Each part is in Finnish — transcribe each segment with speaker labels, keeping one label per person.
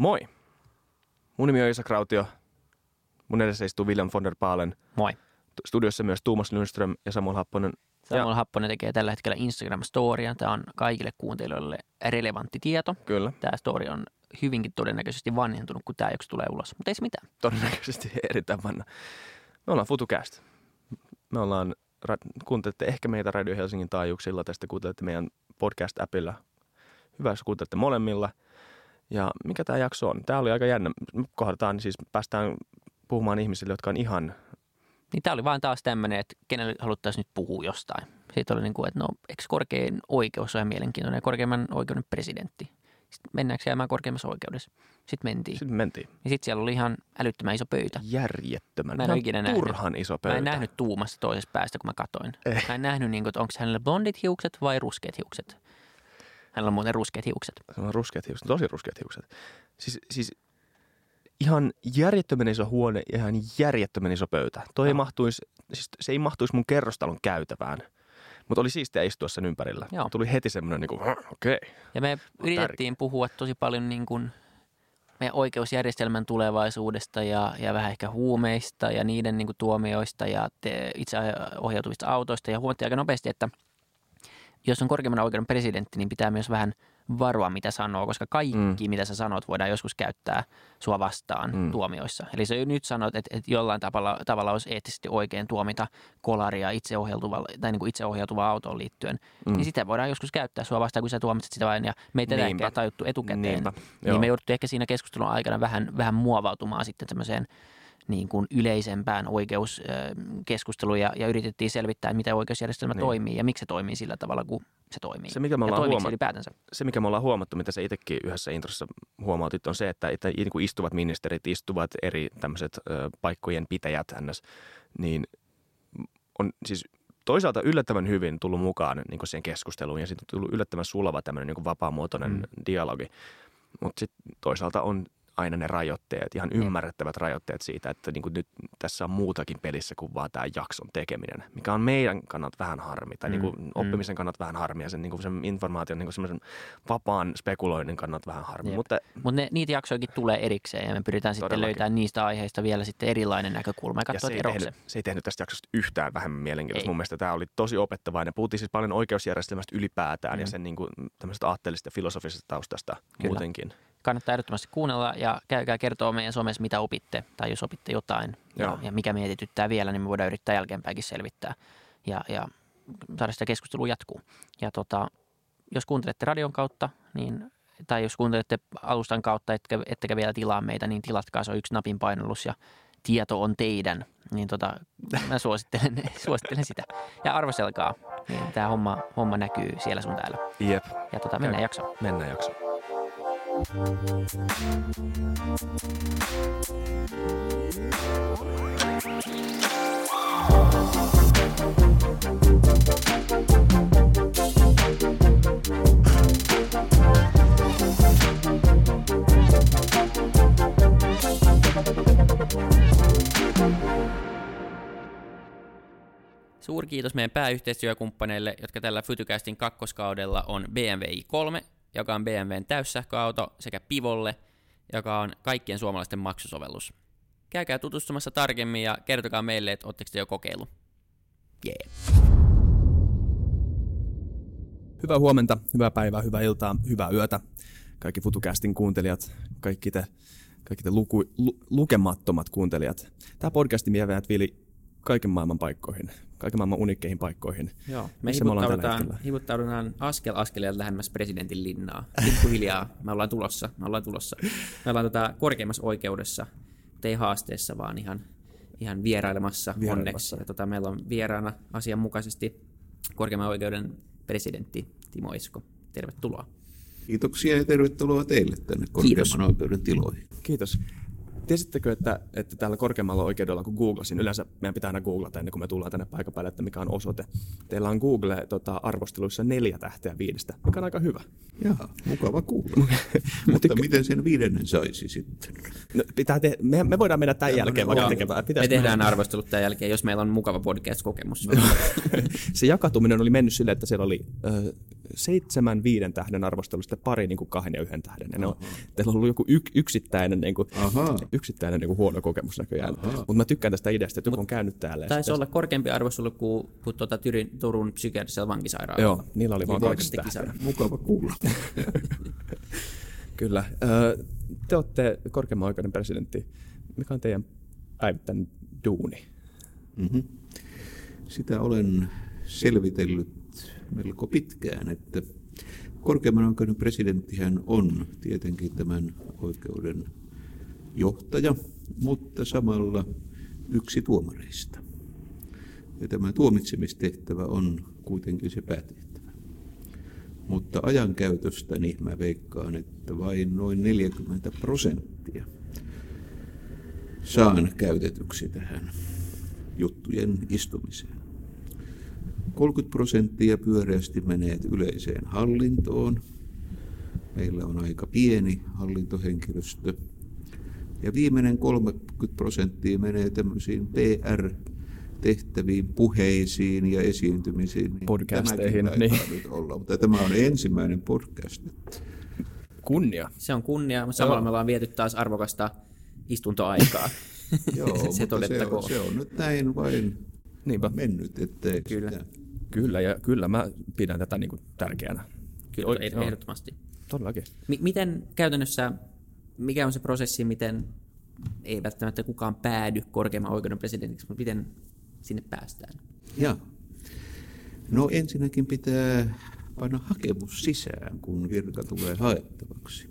Speaker 1: Moi. Mun nimi on Isa Krautio. Mun edessä istuu William von der Paalen.
Speaker 2: Moi.
Speaker 1: Studiossa myös Tuomas Lundström ja Samuel Happonen.
Speaker 2: Samuel Happonen tekee tällä hetkellä Instagram-storia. Tämä on kaikille kuuntelijoille relevantti tieto.
Speaker 1: Kyllä,
Speaker 2: Tämä story on hyvinkin todennäköisesti vanhentunut, kun tämä joksi tulee ulos. Mutta ei se mitään.
Speaker 1: todennäköisesti erittäin vanna. Me ollaan FutuCast. Me ollaan, kuuntelette ehkä meitä Radio Helsingin taajuuksilla, tästä kuuntelette meidän podcast-appilla. Hyvä, jos kuuntelette molemmilla. Ja mikä tämä jakso on? Tämä oli aika jännä. Me kohdataan, siis päästään puhumaan ihmisille, jotka on ihan
Speaker 2: Niin tämä oli vaan taas tämmöinen, että kenelle haluttaisiin nyt puhua jostain. Siitä oli niin kuin, että no, eikö korkein oikeus ole mielenkiintoinen ja korkeimman oikeuden presidentti? Sitten mennäänkö käymään korkeimmassa oikeudessa? Sitten mentiin.
Speaker 1: Sitten mentiin.
Speaker 2: Ja sitten siellä oli ihan älyttömän iso pöytä.
Speaker 1: Järjettömän.
Speaker 2: Mä en ikinä nähnyt.
Speaker 1: turhan iso
Speaker 2: Mä
Speaker 1: pöytä.
Speaker 2: en nähnyt tuumasta toisesta päästä, kun mä katoin.
Speaker 1: Eh.
Speaker 2: Mä en nähnyt, niin kuin, että onko hänellä blondit hiukset vai ruskeat hiukset. Hänellä on muuten ruskeat hiukset.
Speaker 1: Se on ruskeat hiukset, tosi ruskeat hiukset. Siis, siis ihan järjettömän iso huone ja ihan järjettömän iso pöytä. Toi ei mahtuisi, siis se ei mahtuisi mun kerrostalon käytävään. Mutta oli siistiä istua sen ympärillä.
Speaker 2: Joo.
Speaker 1: Tuli heti semmoinen, niin kuin, okei. Okay.
Speaker 2: Ja me yritettiin
Speaker 1: tärkeä.
Speaker 2: puhua tosi paljon niin kuin meidän oikeusjärjestelmän tulevaisuudesta ja, ja vähän ehkä huumeista ja niiden niin kuin tuomioista ja te, itse ohjautuvista autoista. Ja huomattiin aika nopeasti, että jos on korkeimman oikeuden presidentti, niin pitää myös vähän varoa, mitä sanoo, koska kaikki, mm. mitä sä sanot, voidaan joskus käyttää sua vastaan
Speaker 1: Mm.
Speaker 2: tuomioissa. Eli sä nyt sanot, että, että jollain tavalla, tavalla olisi eettisesti oikein tuomita kolaria itseohjautuvalla, tai niin kuin itseohjautuvaan autoon liittyen, mm. niin sitä voidaan joskus käyttää sua vastaan, kun sä tuomitset sitä vain, ja me ei ehkä tajuttu etukäteen.
Speaker 1: Niinpä, joo.
Speaker 2: niin me jouduttiin ehkä siinä keskustelun aikana vähän, vähän muovautumaan sitten semmoiseen niin kuin yleisempään oikeuskeskusteluun ja, ja yritettiin selvittää, miten oikeusjärjestelmä
Speaker 1: Niin.
Speaker 2: toimii ja miksi se toimii sillä tavalla, kun se toimii.
Speaker 1: Se, mikä me
Speaker 2: ja
Speaker 1: ollaan huoma-
Speaker 2: se ylipäätänsä.
Speaker 1: se, mikä me ollaan huomattu, mitä sä itsekin yhdessä introssa huomautit, on se, että, että niin kuin istuvat ministerit, istuvat eri tämmöiset ö, paikkojen pitäjät ns, niin on siis toisaalta yllättävän hyvin tullut mukaan niin kuin siihen keskusteluun ja siitä on tullut yllättävän sulava tämmöinen niin kuin vapaamuotoinen
Speaker 2: mm.
Speaker 1: dialogi. Mutta sitten toisaalta on aina ne rajoitteet, ihan ymmärrettävät rajoitteet siitä, että niin kuin nyt tässä on muutakin pelissä kuin vaan tämä jakson tekeminen, mikä on meidän kannalta vähän harmi, tai
Speaker 2: Mm,
Speaker 1: niin kuin
Speaker 2: mm.
Speaker 1: oppimisen kannalta vähän harmi, ja sen, niin kuin sen informaation niin kuin semmoisen vapaan spekuloinnin kannalta vähän harmi.
Speaker 2: Jep.
Speaker 1: Mutta
Speaker 2: Mutta niitä jaksojakin tulee erikseen ja me pyritään sitten
Speaker 1: Todellakin.
Speaker 2: löytämään niistä aiheista vielä sitten erilainen näkökulma ja
Speaker 1: ja se, ei tehnyt, se ei tehnyt tästä jaksosta yhtään vähemmän mielenkiintoista.
Speaker 2: Ei.
Speaker 1: Mun mielestä tämä oli tosi opettavainen. Puhuttiin siis paljon oikeusjärjestelmästä ylipäätään mm. ja
Speaker 2: Mm.
Speaker 1: sen niin kuin, aatteellisesta ja filosofisesta taustasta
Speaker 2: Kyllä.
Speaker 1: muutenkin.
Speaker 2: Kannattaa ehdottomasti kuunnella ja käykää kertoa meidän somessa, mitä opitte tai jos opitte jotain
Speaker 1: Joo.
Speaker 2: ja, ja mikä mietityttää vielä, niin me voidaan yrittää jälkeenpäinkin selvittää ja, ja saada sitä keskustelua jatkuu. Ja tota, jos kuuntelette radion kautta, niin, tai jos kuuntelette alustan kautta, etkä, ettekä vielä tilaa meitä, niin tilatkaa, se on yksi napin painallus ja tieto on teidän, niin tota, mä suosittelen, suosittelen sitä. Ja arvostelkaa, niin tämä homma, homma näkyy siellä sun täällä.
Speaker 1: Jep,
Speaker 2: Ja tota, mennään
Speaker 1: Käy.
Speaker 2: jaksoon.
Speaker 1: mennään jaksoon.
Speaker 2: Suurkiitos meidän pääyhteistyökumppaneille, jotka tällä Fytycastin kakkoskaudella on BMW i3, joka on BMWn täyssähköauto, sekä Pivolle, joka on kaikkien suomalaisten maksusovellus. Käykää tutustumassa tarkemmin ja kertokaa meille, että ootteko te jo kokeilu. Yeah.
Speaker 3: Hyvää huomenta, hyvää päivää, hyvää iltaa, hyvää yötä. Kaikki FutuCastin kuuntelijat, kaikki te, kaikki te luku, lu, lukemattomat kuuntelijat. Tämä podcasti vie meidät Vili kaiken maailman paikkoihin, kaiken maailman unikkeihin paikkoihin.
Speaker 2: Joo, me
Speaker 3: Missä me
Speaker 2: hivuttaudutaan, hivuttaudutaan askel askeleelta lähemmäs presidentin linnaa. Pikkuhiljaa me ollaan tulossa, me ollaan tulossa. Me ollaan tota korkeimmassa oikeudessa, mutta ei haasteessa, vaan ihan, ihan vierailemassa,
Speaker 3: Vierailemassa.
Speaker 2: onneksi. Ja tota, meillä on vieraana asianmukaisesti korkeimman oikeuden presidentti Timo Esko. Tervetuloa.
Speaker 4: Kiitoksia ja tervetuloa teille tänne korkeimman oikeuden tiloihin.
Speaker 3: Kiitos.
Speaker 1: Tiesittekö, että, että täällä korkeammalla oikeudella, kun googlasin, yleensä meidän pitää aina googlata ennen kuin me tullaan tänne paikan päälle, että mikä on osoite. Teillä on Google tota, arvosteluissa neljä tähteä viidestä, mikä on aika hyvä.
Speaker 4: Jaa, mukava kuulla. Mutta miten sen viidennen saisi sitten?
Speaker 1: No, pitää te- me, me voidaan mennä tämän jälkeen vaikka
Speaker 2: Joo.
Speaker 1: tekemään.
Speaker 2: Me
Speaker 1: Pitäis
Speaker 2: tehdään arvostelut tämän jälkeen, jos meillä on mukava podcast-kokemus.
Speaker 1: se jakautuminen oli mennyt silleen, että siellä oli ö, seitsemän viiden tähden arvostelusta pari niin kuin kahden ja yhden tähden. Ja ne on, teillä on ollut joku yk, yksittäinen, niin kuin. Yksittäinen niin kuin huono kokemus näköjään. Mutta mä tykkään tästä ideasta, että joku on käynyt täällä.
Speaker 2: Taisi olla korkeampi arvostelu kuin, kuin tuota Tyrin, Turun psykiatrisella vankisairaalalla.
Speaker 1: Joo, niillä oli vaan
Speaker 2: Niin
Speaker 1: kaksi.
Speaker 4: Mukava kuulla.
Speaker 1: Kyllä. Te olette korkeimman oikeuden presidentti. Mikä on teidän päivittäinen duuni?
Speaker 4: Mm-hmm. Sitä olen selvitellyt melko pitkään, että korkeimman oikeuden presidenttihän on tietenkin tämän oikeuden johtaja, mutta samalla yksi tuomareista. Ja tämä tuomitsemistehtävä on kuitenkin se päätehtävä. Mutta ajankäytöstä niin mä veikkaan, että vain noin 40 prosenttia saan käytetyksi tähän juttujen istumiseen. 30 prosenttia pyöreästi menee yleiseen hallintoon. Meillä on aika pieni hallintohenkilöstö. Ja viimeinen 30 prosenttia menee tämmöisiin PR-tehtäviin, puheisiin ja esiintymisiin. Niin
Speaker 1: Podcasteihin, niin.
Speaker 4: Nyt olla, mutta tämä on ensimmäinen podcast.
Speaker 1: Kunnia.
Speaker 2: Se on kunnia, mutta samalla me ollaan viety taas arvokasta istuntoaikaa.
Speaker 4: Joo,
Speaker 2: se
Speaker 4: mutta se on, se on nyt näin vain
Speaker 1: Niinpä.
Speaker 4: mennyt, ettei
Speaker 2: Kyllä.
Speaker 4: sitä
Speaker 1: Kyllä, ja kyllä mä pidän tätä niin kuin tärkeänä.
Speaker 2: Kyllä,
Speaker 1: Oi,
Speaker 2: eh-
Speaker 1: joo.
Speaker 2: ehdottomasti.
Speaker 1: Todellakin.
Speaker 2: Mi- miten käytännössä, mikä on se prosessi, miten ei välttämättä kukaan päädy korkeimman oikeuden presidentiksi, mutta miten sinne päästään?
Speaker 4: Ja. No ensinnäkin pitää panna hakemus sisään, kun virka tulee haettavaksi.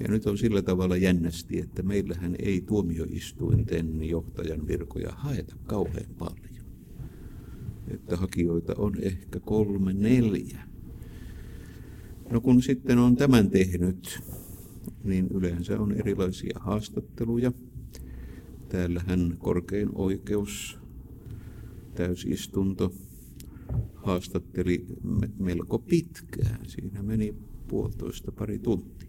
Speaker 4: Ja nyt on sillä tavalla jännästi, että meillähän ei tuomioistuinten johtajan virkoja haeta kauhean paljon. Että hakijoita on ehkä kolme, neljä. No kun sitten on tämän tehnyt, niin yleensä on erilaisia haastatteluja. Täällähän korkein oikeus täysistunto haastatteli me- melko pitkään. Siinä meni puolitoista pari tuntia.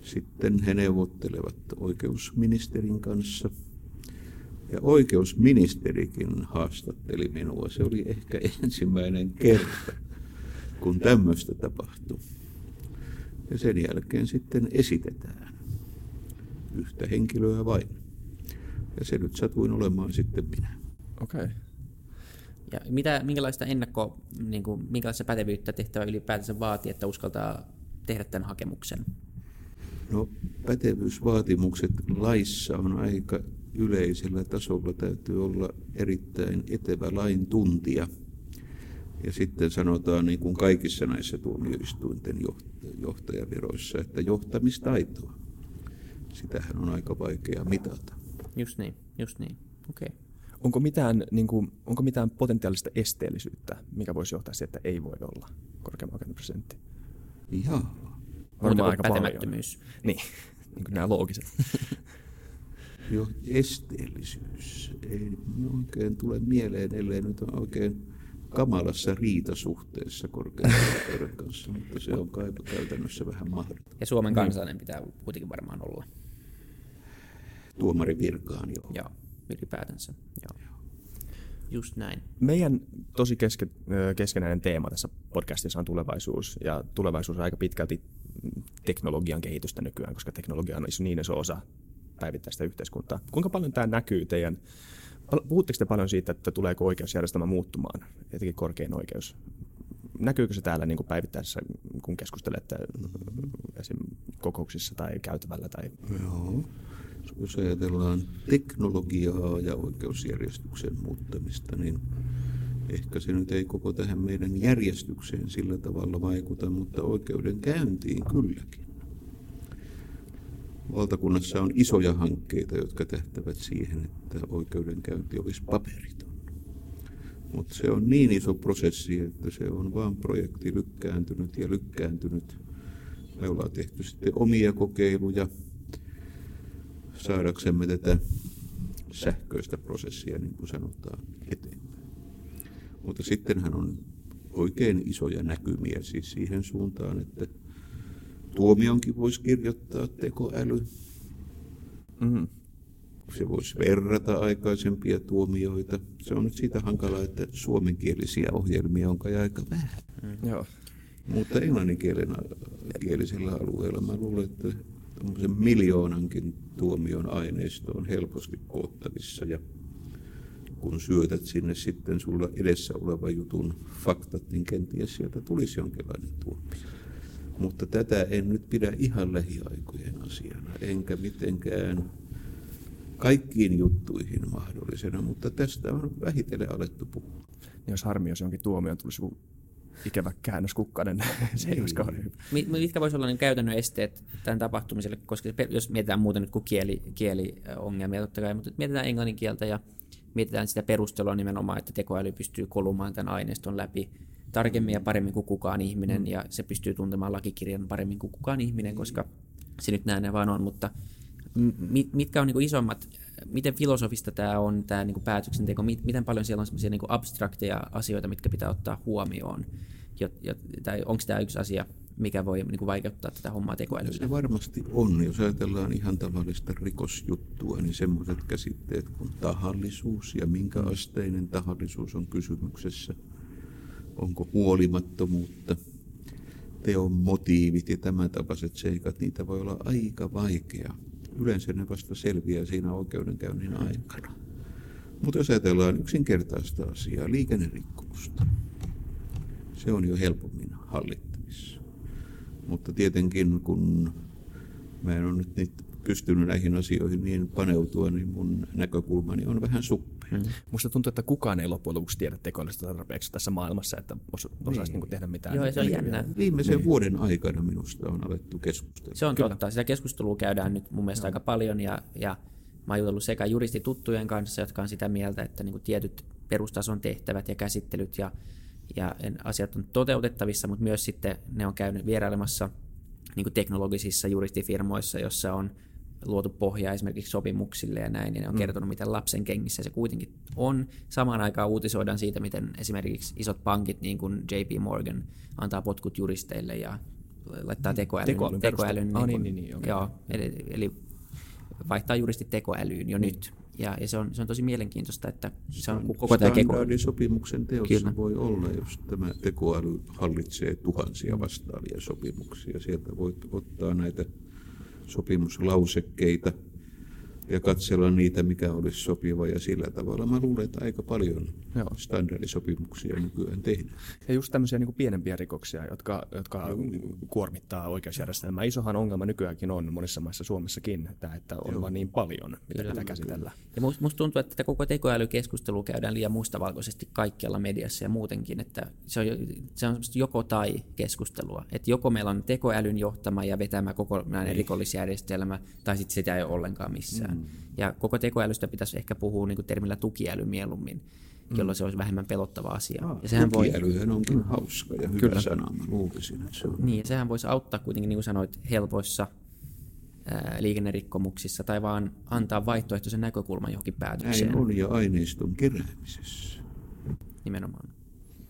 Speaker 4: Sitten he neuvottelevat oikeusministerin kanssa. Ja oikeusministerikin haastatteli minua. Se oli ehkä ensimmäinen kerta, kun tämmöistä tapahtui. Ja sen jälkeen sitten esitetään yhtä henkilöä vain. Ja se nyt satuin olemaan sitten minä.
Speaker 1: Okei. Okay.
Speaker 2: Ja mitä, minkälaista ennakko, niin kuin, minkälaista pätevyyttä tehtävä ylipäätänsä vaatii, että uskaltaa tehdä tämän hakemuksen?
Speaker 4: No, pätevyysvaatimukset laissa on aika yleisellä tasolla. Täytyy olla erittäin etevä lain tuntija. Ja sitten sanotaan niin kuin kaikissa näissä tuomioistuinten joht- johtajaviroissa, että johtamistaitoa. Sitähän on aika vaikea mitata.
Speaker 2: Just niin, just niin. Okei. Okay.
Speaker 1: Onko mitään, niin kuin, onko mitään potentiaalista esteellisyyttä, mikä voisi johtaa siihen, että ei voi olla korkeimman oikeuden presidentti?
Speaker 4: Jaa.
Speaker 1: Varmaan aika paljon.
Speaker 2: pätemättömyys.
Speaker 1: Niin, niin kuin nämä loogiset.
Speaker 4: Jo esteellisyys ei oikein tule mieleen, ellei nyt on oikein kamalassa riitasuhteessa korkean oikeuden kanssa, mutta se on kai käytännössä vähän mahdotonta.
Speaker 2: Ja Suomen kansalainen pitää kuitenkin varmaan olla.
Speaker 4: Tuomarin virkaan jo.
Speaker 2: Joo, ylipäätänsä. Joo. Just näin.
Speaker 1: Meidän tosi keske, keskenäinen teema tässä podcastissa on tulevaisuus, ja tulevaisuus on aika pitkälti teknologian kehitystä nykyään, koska teknologia on iso- niin iso osa päivittäistä yhteiskuntaa. Kuinka paljon tämä näkyy teidän, puhutteko te paljon siitä, että tuleeko oikeusjärjestelmä muuttumaan, etenkin korkein oikeus? Näkyykö se täällä niin kuin päivittäisessä, kun keskustelette esim. kokouksissa tai käytävällä? Tai...
Speaker 4: Joo. Jos ajatellaan teknologiaa ja oikeusjärjestyksen muuttamista, niin ehkä se nyt ei koko tähän meidän järjestykseen sillä tavalla vaikuta, mutta oikeudenkäyntiin kylläkin. Valtakunnassa on isoja hankkeita, jotka tähtävät siihen, että oikeudenkäynti olisi paperiton. Mutta se on niin iso prosessi, että se on vaan projekti lykkääntynyt ja lykkääntynyt. Me ollaan tehty sitten omia kokeiluja saadaksemme tätä sähköistä prosessia, niin kuin sanotaan, eteenpäin. Mutta sittenhän on oikein isoja näkymiä siis siihen suuntaan, että tuomionkin voisi kirjoittaa tekoäly.
Speaker 1: Mm.
Speaker 4: se voisi verrata aikaisempia tuomioita. Se on nyt siitä hankalaa, että ohjelmia on kai aika vähän.
Speaker 1: Mm. Joo.
Speaker 4: Mutta englanninkielisellä alueella mä luulen, että miljoonankin tuomion aineisto on helposti koottavissa ja kun syötät sinne sitten sulla edessä oleva jutun faktat, niin kenties sieltä tulisi jonkinlainen tuomio. Mutta tätä en nyt pidä ihan lähiaikojen asiana, enkä mitenkään kaikkiin juttuihin mahdollisena, mutta tästä on vähitellen alettu puhua.
Speaker 1: Niin jos harmi, jos jonkin tuomioon tulisi joku ikävä käännöskukkanen, se ei olisi kauhean hyvä.
Speaker 2: Mitkä voisi olla niin käytännön esteet tämän tapahtumiselle, koska jos mietitään muuten nyt kuin kieli, kieliongelmia totta kai, mutta mietitään englannin kieltä ja mietitään sitä perustelua nimenomaan, että tekoäly pystyy kolumaan tämän aineiston läpi tarkemmin ja paremmin kuin kukaan ihminen, mm. ja se pystyy tuntemaan lakikirjan paremmin kuin kukaan ihminen, koska se nyt näin vaan on, mutta mitkä on niin kuin isommat, miten filosofista tämä on, tämä niin kuin päätöksenteko, miten paljon siellä on sellaisia niin abstrakteja asioita, mitkä pitää ottaa huomioon, tai onko tämä yksi asia, mikä voi niin kuin vaikeuttaa tätä hommaa tekoälyllä?
Speaker 4: Se varmasti on. Jos ajatellaan ihan tavallista rikosjuttua, niin semmoiset käsitteet kuin tahallisuus ja minkä mm. asteinen tahallisuus on kysymyksessä. Onko huolimattomuutta, teon motiivit ja tämän tapaiset seikat, niitä voi olla aika vaikea. Yleensä ne vasta selviää siinä oikeudenkäynnin aikana. Mutta jos ajatellaan yksinkertaista asiaa, liikennerikkomusta, se on jo helpommin hallittavissa. Mutta tietenkin kun mä en ole nyt pystynyt näihin asioihin niin paneutua, niin mun näkökulmani on vähän suppea. Hmm.
Speaker 1: Musta tuntuu, että kukaan ei loppujen lopuksi tiedä tekoälystä tarpeeksi tässä maailmassa, että osaisi niin. niin tehdä mitään.
Speaker 2: Joo, se on jännä.
Speaker 4: Viimeisen niin. vuoden aikana minusta on alettu keskustella.
Speaker 2: Se on Kyllä. totta. Sitä keskustelua käydään nyt mun mielestä no. aika paljon ja, ja mä oon jutellut sekä juristituttujen kanssa, jotka on sitä mieltä, että niin kuin tietyt perustason tehtävät ja käsittelyt ja ja asiat on toteutettavissa, mutta myös sitten ne on käynyt vierailemassa niin kuin teknologisissa juristifirmoissa, jossa on luotu pohja esimerkiksi sopimuksille ja näin, niin ne on mm. kertonut, miten lapsen kengissä se kuitenkin on. Samaan aikaan uutisoidaan siitä, miten esimerkiksi isot pankit, niin kuin JP Morgan, antaa potkut juristeille ja laittaa tekoälyn.
Speaker 1: Tekoälyn, tekoälyn
Speaker 2: niin,
Speaker 1: ah, niin, niin, niin, okay.
Speaker 2: joo, eli, eli vaihtaa juristit tekoälyyn jo niin. nyt. Ja, ja se, on, se on tosi mielenkiintoista, että se on koko tämä keko.
Speaker 4: sopimuksen teossa Kyllä. voi olla, jos tämä tekoäly hallitsee tuhansia vastaavia sopimuksia. Sieltä voit ottaa näitä sopimuslausekkeita ja katsella niitä, mikä olisi sopiva ja sillä tavalla. Mä luulen, että aika paljon Joo. standardisopimuksia nykyään tehdään.
Speaker 1: Ja just tämmöisiä niin kuin pienempiä rikoksia, jotka, jotka kuormittaa oikeusjärjestelmää. Isohan ongelma nykyäänkin on monissa maissa Suomessakin, että, että on Joo. vain niin paljon, mitä kyllä, pitää käsitellä.
Speaker 2: Ja musta tuntuu, että tätä koko tekoälykeskustelua käydään liian mustavalkoisesti kaikkialla mediassa ja muutenkin, että se on, se on joko tai keskustelua. Että joko meillä on tekoälyn johtama ja vetämä koko näin rikollisjärjestelmä, tai sitten sitä ei ole ollenkaan missään. Mm. Ja koko tekoälystä pitäisi ehkä puhua niin kuin termillä tukiäly mieluummin, mm. jolloin se olisi vähemmän pelottava asia.
Speaker 4: Ah, ja sehän voi... onkin hauska ja hyvä Kyllä. sana, mä luulisin, että se on.
Speaker 2: Niin, ja sehän voisi auttaa kuitenkin, niin kuin sanoit, helpoissa ää, liikennerikkomuksissa tai vaan antaa vaihtoehtoisen näkökulman johonkin päätökseen.
Speaker 4: Näin on ja aineiston keräämisessä.
Speaker 2: Nimenomaan.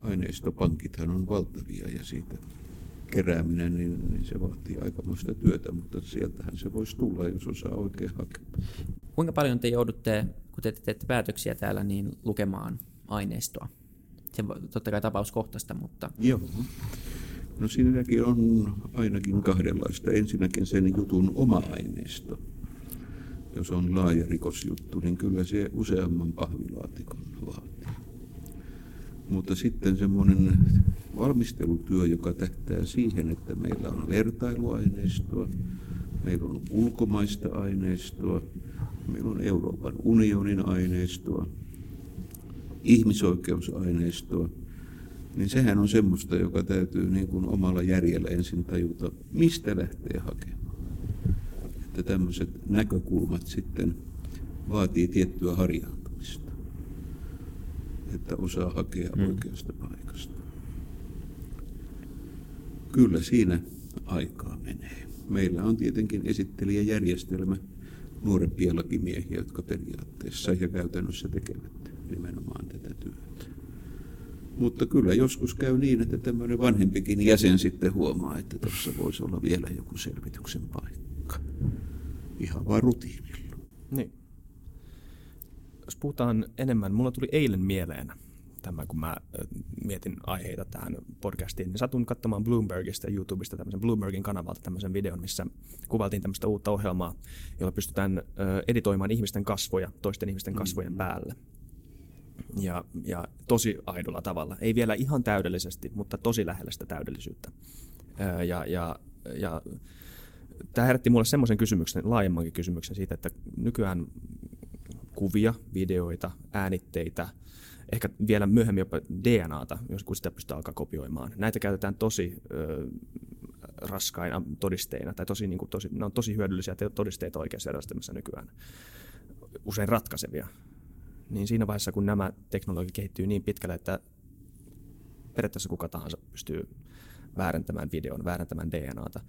Speaker 4: Aineistopankithan on valtavia ja siitä kerääminen, niin, niin se vaatii aikamoista työtä, mutta sieltähän se voisi tulla, jos osaa oikein hakea.
Speaker 2: Kuinka paljon te joudutte, kun te teette päätöksiä täällä, niin lukemaan aineistoa? Se totta kai tapauskohtaista, mutta...
Speaker 4: Joo. No siinäkin on ainakin kahdenlaista. Ensinnäkin sen jutun oma aineisto. Jos on laaja rikosjuttu, niin kyllä se useamman pahvilaatikon vaatii. Mutta sitten semmoinen valmistelutyö, joka tähtää siihen, että meillä on vertailuaineistoa, meillä on ulkomaista aineistoa, meillä on Euroopan unionin aineistoa, ihmisoikeusaineistoa, niin sehän on semmoista, joka täytyy niin kuin omalla järjellä ensin tajuta, mistä lähtee hakemaan. Että tämmöiset näkökulmat sitten vaatii tiettyä harjaantumista, että osaa hakea mm. oikeasta paikasta. Kyllä siinä aikaa menee. Meillä on tietenkin esittelijäjärjestelmä nuorempia lakimiehiä, jotka periaatteessa ja käytännössä tekevät nimenomaan tätä työtä. Mutta kyllä joskus käy niin, että tämmöinen vanhempikin jäsen sitten huomaa, että tuossa voisi olla vielä joku selvityksen paikka. Ihan vaan rutiinilla.
Speaker 1: Niin. Jos puhutaan enemmän, mulla tuli eilen mieleen tämä, kun mä mietin aiheita tähän podcastiin, niin satun katsomaan Bloombergista ja YouTubesta tämmöisen Bloombergin kanavalta tämmöisen videon, missä kuvaltiin tämmöistä uutta ohjelmaa, jolla pystytään editoimaan ihmisten kasvoja toisten ihmisten kasvojen mm. päälle. Ja, ja tosi aidolla tavalla. Ei vielä ihan täydellisesti, mutta tosi lähellä sitä täydellisyyttä. Ja, ja, ja tämä herätti mulle semmoisen kysymyksen, laajemmankin kysymyksen siitä, että nykyään kuvia, videoita, äänitteitä, ehkä vielä myöhemmin jopa DNAta, jos kun sitä pystyy alkaa kopioimaan. Näitä käytetään tosi ö, raskaina todisteina, tai tosi, niin kuin, tosi, ne on tosi hyödyllisiä todisteita oikeassa järjestelmässä nykyään, usein ratkaisevia. Niin siinä vaiheessa, kun nämä teknologia kehittyy niin pitkälle, että periaatteessa kuka tahansa pystyy väärentämään videon, väärentämään DNAta,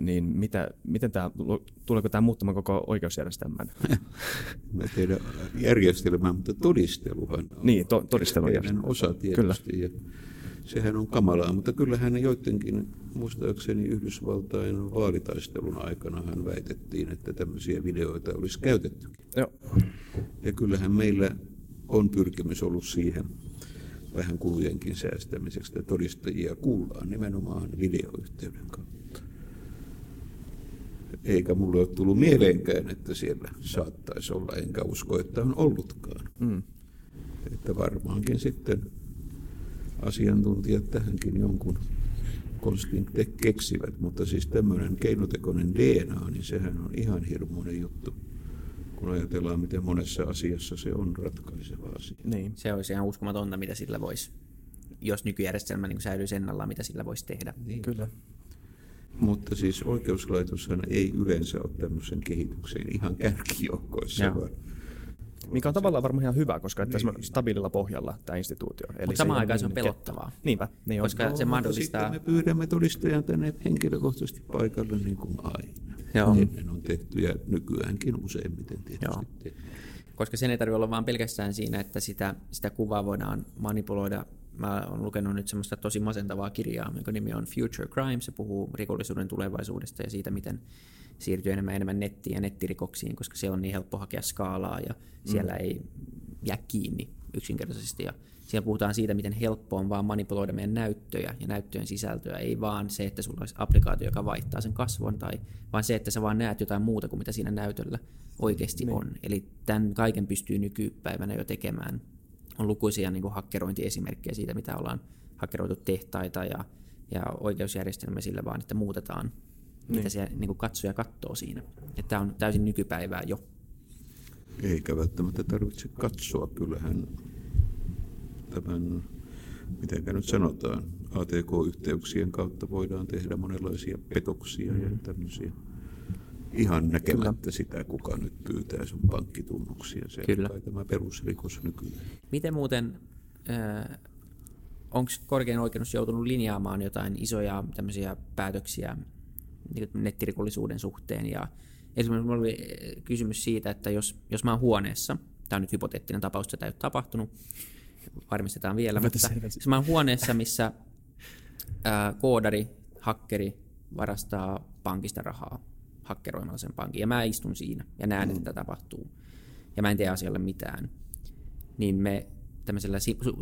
Speaker 1: niin mitä, miten tämä, tuleeko tämä muuttamaan koko oikeusjärjestelmän?
Speaker 4: Mä tiedän järjestelmää, mutta todisteluhan on
Speaker 1: niin, to, todistelu
Speaker 4: osa tietysti. Kyllä. Ja sehän on kamalaa, mutta kyllähän joidenkin, muistaakseni Yhdysvaltain vaalitaistelun aikana hän väitettiin, että tämmöisiä videoita olisi käytetty.
Speaker 1: Joo.
Speaker 4: Ja kyllähän meillä on pyrkimys ollut siihen vähän kulujenkin säästämiseksi, että todistajia kuullaan nimenomaan videoyhteyden kautta eikä mulle ole tullut mieleenkään, että siellä saattaisi olla, enkä usko, että on ollutkaan. Mm. Että varmaankin sitten asiantuntijat tähänkin jonkun konstin te- keksivät, mutta siis tämmöinen keinotekoinen DNA, niin sehän on ihan hirmuinen juttu kun ajatellaan, miten monessa asiassa se on ratkaiseva asia.
Speaker 2: Niin. Se olisi ihan uskomatonta, mitä sillä voisi, jos nykyjärjestelmä niin säilyisi ennallaan, mitä sillä voisi tehdä.
Speaker 1: Niin. Kyllä.
Speaker 4: Mutta siis oikeuslaitoshan ei yleensä ole tämmöisen kehityksen ihan kärkijoukkoissa, vaan
Speaker 1: mikä on tavallaan varmaan ihan hyvä, koska että niin. stabiililla pohjalla tämä instituutio.
Speaker 2: Mutta samaan aikaan se on niin pelottavaa.
Speaker 1: Niinpä.
Speaker 2: Niin koska no, se mahdollistaa...
Speaker 4: me pyydämme todistajan tänne henkilökohtaisesti paikalle niin kuin aina. Joo. Ennen on tehty ja nykyäänkin useimmiten tietysti Joo.
Speaker 2: Koska sen ei tarvitse olla vain pelkästään siinä, että sitä, sitä kuvaa voidaan manipuloida mä oon lukenut nyt semmoista tosi masentavaa kirjaa, jonka nimi on Future Crime. Se puhuu rikollisuuden tulevaisuudesta ja siitä, miten siirtyy enemmän enemmän nettiin ja nettirikoksiin, koska se on niin helppo hakea skaalaa ja siellä mm. ei jää kiinni yksinkertaisesti. Ja siellä puhutaan siitä, miten helppo on vaan manipuloida meidän näyttöjä ja näyttöjen sisältöä. Ei vaan se, että sulla olisi applikaatio, joka vaihtaa sen kasvon, tai vaan se, että sä vaan näet jotain muuta kuin mitä siinä näytöllä oikeasti niin. on. Eli tämän kaiken pystyy nykypäivänä jo tekemään on lukuisia niin kuin hakkerointiesimerkkejä siitä, mitä ollaan hakkeroitu tehtaita ja, ja oikeusjärjestelmä sillä vaan, että muutetaan, niin. mitä se niin kuin katsoja katsoo siinä. Että tämä on täysin nykypäivää jo.
Speaker 4: Eikä välttämättä tarvitse katsoa. Kyllähän tämän, miten nyt sanotaan, ATK-yhteyksien kautta voidaan tehdä monenlaisia petoksia mm. ja tämmöisiä ihan näkemättä Kyllä. sitä, kuka nyt pyytää sun pankkitunnuksia. Se Kyllä. on tämä perusrikos nykyään.
Speaker 2: Miten muuten, äh, onko korkein oikeus joutunut linjaamaan jotain isoja tämmöisiä päätöksiä niin nettirikollisuuden suhteen? Ja esimerkiksi minulla oli kysymys siitä, että jos, jos mä oon huoneessa, tämä on nyt hypoteettinen tapaus, että tämä ei ole tapahtunut, varmistetaan vielä, mutta jos mä oon huoneessa, missä äh, koodari, hakkeri varastaa pankista rahaa, hakkeroimalla sen pankin. Ja mä istun siinä ja näen, mm. että tapahtuu. Ja mä en tee asialle mitään. Niin me tämmöisellä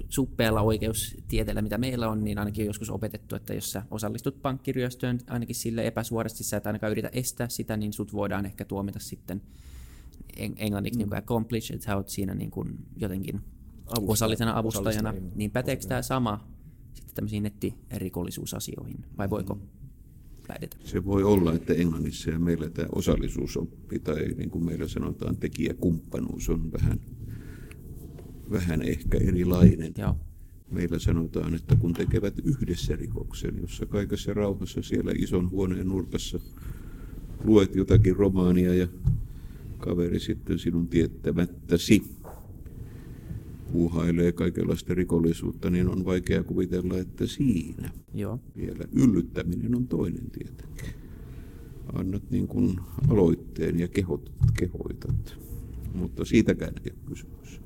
Speaker 2: suppealla oikeustieteellä, mitä meillä on, niin ainakin on joskus opetettu, että jos sä osallistut pankkiryöstöön ainakin sille epäsuorasti, sä et ainakaan yritä estää sitä, niin sut voidaan ehkä tuomita sitten englanniksi mm. niin kuin accomplish, että sä oot siinä niin kuin jotenkin Avustaja, osallisena avustajana. Niin päteekö tämä sama sitten tämmöisiin nettirikollisuusasioihin, vai voiko mm
Speaker 4: lähdetä. Se voi olla, että Englannissa ja meillä tämä osallisuusoppi tai niin kuin meillä sanotaan tekijäkumppanuus on vähän, vähän ehkä erilainen.
Speaker 2: Joo.
Speaker 4: Meillä sanotaan, että kun tekevät yhdessä rikoksen, jossa kaikessa rauhassa siellä ison huoneen nurkassa luet jotakin romaania ja kaveri sitten sinun tiettämättäsi puuhailee kaikenlaista rikollisuutta, niin on vaikea kuvitella, että siinä
Speaker 2: Joo.
Speaker 4: vielä yllyttäminen on toinen tietenkin. Annat niin kuin aloitteen ja kehot, kehoitat, mutta siitäkään ei ole kysymys.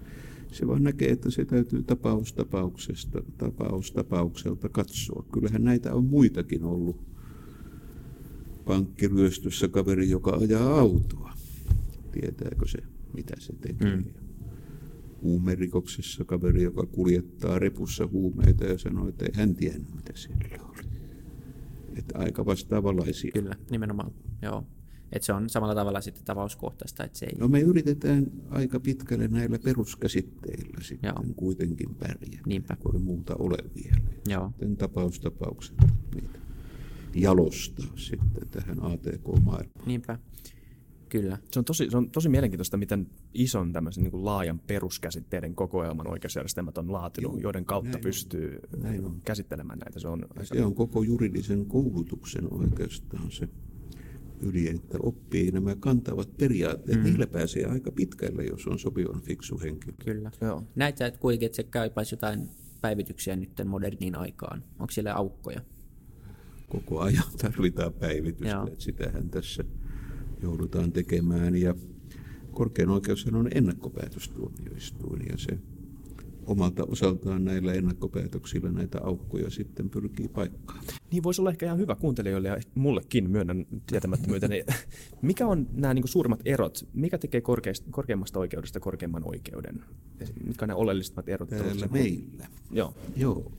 Speaker 4: Se vaan näkee, että se täytyy tapaus tapauksesta, tapaus tapaukselta katsoa. Kyllähän näitä on muitakin ollut. Pankkiryöstössä kaveri, joka ajaa autoa. Tietääkö se? mitä se tekee. Mm. Huumerikoksessa kaveri, joka kuljettaa repussa huumeita ja sanoo, että ei hän tiennyt, mitä siellä oli. Että aika vastaavanlaisia.
Speaker 2: Kyllä, nimenomaan. Joo. Että se on samalla tavalla sitten tapauskohtaista. Että se ei...
Speaker 4: No me yritetään aika pitkälle näillä peruskäsitteillä sitten Joo. kuitenkin pärjää,
Speaker 2: Niinpä.
Speaker 4: kun ei muuta ole vielä.
Speaker 2: Joo.
Speaker 4: Sitten tapaustapaukset niitä jalostaa sitten tähän ATK-maailmaan.
Speaker 2: Niinpä. Kyllä.
Speaker 1: Se on tosi, se on tosi mielenkiintoista, miten ison tämmöisen niin kuin laajan peruskäsitteiden kokoelman oikeusjärjestelmät on laatinut, Joo, joiden kautta näin pystyy on. Näin on. käsittelemään näitä.
Speaker 4: Se on, se on koko juridisen koulutuksen oikeastaan se yli, että oppii nämä kantavat periaatteet. Mm. Niillä pääsee aika pitkälle, jos on sopivan fiksu henkilö.
Speaker 2: Kyllä. Joo. Näet sä, että kuitenkin, että se kaipaisi jotain päivityksiä nyt moderniin aikaan? Onko siellä aukkoja?
Speaker 4: Koko ajan tarvitaan päivitystä, Joo. että sitähän tässä joudutaan tekemään. Ja korkein oikeus on ennakkopäätöstuomioistuin ja se omalta osaltaan näillä ennakkopäätöksillä näitä aukkoja sitten pyrkii paikkaan.
Speaker 1: Niin voisi olla ehkä ihan hyvä kuuntelijoille ja mullekin myönnän tietämättömyyteni. Mikä on nämä niin suurimmat erot? Mikä tekee korkeimmasta oikeudesta korkeimman oikeuden? Mitkä on nämä oleellisimmat erot?
Speaker 4: Täällä meillä.
Speaker 1: Joo.
Speaker 4: Joo.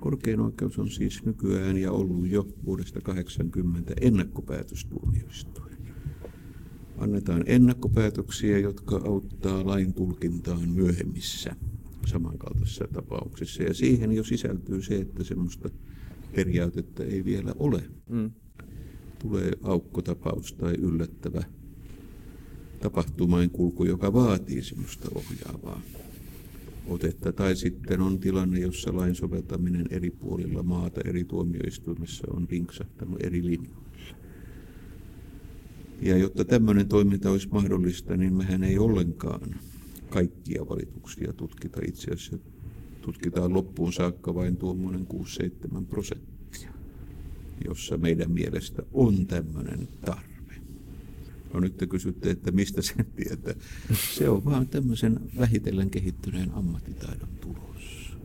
Speaker 4: Korkein oikeus on siis nykyään ja ollut jo vuodesta 80 ennakkopäätöstuomioistuin. Annetaan ennakkopäätöksiä, jotka auttaa lain tulkintaan myöhemmissä samankaltaisissa tapauksissa. Ja siihen jo sisältyy se, että semmoista periaatetta ei vielä ole. Mm. Tulee aukkotapaus tai yllättävä tapahtumain kulku, joka vaatii semmoista ohjaavaa otetta. Tai sitten on tilanne, jossa lain soveltaminen eri puolilla maata, eri tuomioistuimissa on rinksahtanut eri linjoilla. Ja jotta tämmöinen toiminta olisi mahdollista, niin mehän ei ollenkaan kaikkia valituksia tutkita. Itse asiassa tutkitaan loppuun saakka vain tuommoinen 6-7 prosenttia, jossa meidän mielestä on tämmöinen tarve. No nyt te kysytte, että mistä sen tietää. Se on vaan tämmöisen vähitellen kehittyneen ammattitaidon tulos.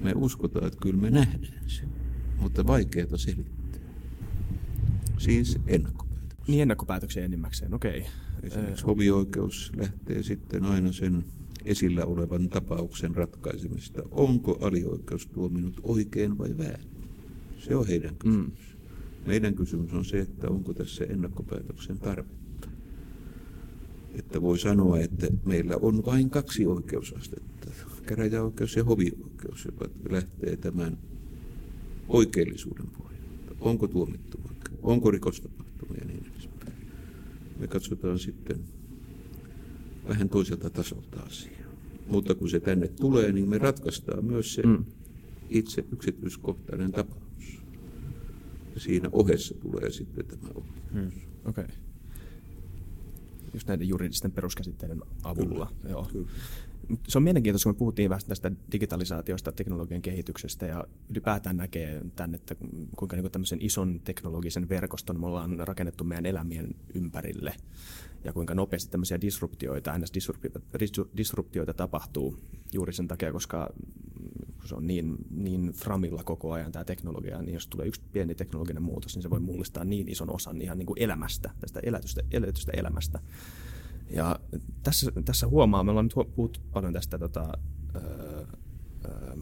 Speaker 4: Me uskotaan, että kyllä me nähdään se, mutta vaikeaa selittää. Siis ennakkopäätöksiä.
Speaker 1: Niin ennakkopäätöksiä enimmäkseen, okei. Okay.
Speaker 4: Esimerkiksi hovioikeus lähtee sitten aina sen esillä olevan tapauksen ratkaisemista. Onko alioikeus tuominut oikein vai väärin? Se on heidän kysymys. Mm. Meidän kysymys on se, että onko tässä ennakkopäätöksen tarvetta. Että voi sanoa, että meillä on vain kaksi oikeusastetta, käräjäoikeus ja hovioikeus, joka lähtee tämän oikeellisuuden pohjalta. Onko tuomittu oikein? Onko rikostapahtumia niin. Me katsotaan sitten vähän toiselta tasolta asiaa. Mutta kun se tänne tulee, niin me ratkaistaan myös se mm. itse yksityiskohtainen tapaus. Ja siinä ohessa tulee sitten tämä ohjaus.
Speaker 1: Hmm. Okei. Okay. Just näiden juridisten peruskäsitteiden avulla. Kyllä. Joo. Kyllä. Se on mielenkiintoista, kun me puhuttiin vähän tästä digitalisaatiosta, teknologian kehityksestä ja ylipäätään näkee tämän, että kuinka niin tämmöisen ison teknologisen verkoston me ollaan rakennettu meidän elämien ympärille ja kuinka nopeasti tämmöisiä disruptioita, ns. disruptioita tapahtuu juuri sen takia, koska se on niin, niin framilla koko ajan tämä teknologia, niin jos tulee yksi pieni teknologinen muutos, niin se voi mullistaa niin ison osan ihan niin kuin elämästä, tästä elätystä, elätystä elämästä. Ja tässä, tässä huomaa, me ollaan nyt puhuttu paljon tästä tota, öö, öö,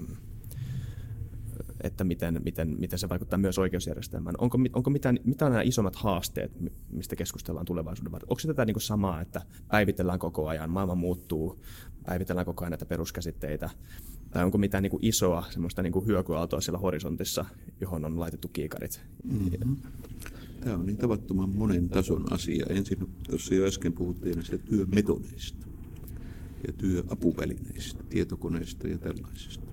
Speaker 1: että miten, miten, miten se vaikuttaa myös oikeusjärjestelmään. Onko, onko mitään, mitä on nämä isommat haasteet, mistä keskustellaan tulevaisuuden varten? Onko se tätä niin kuin samaa, että päivitellään koko ajan, maailma muuttuu, päivitellään koko ajan näitä peruskäsitteitä, tai onko mitään niin kuin isoa semmoista niin kuin hyökyaaltoa siellä horisontissa, johon on laitettu kiikarit? Mm-hmm.
Speaker 4: Tämä on niin tavattoman monen tason asia. Ensin tuossa jo äsken puhuttiin näistä työmetodeista ja työapuvälineistä, tietokoneista ja tällaisista.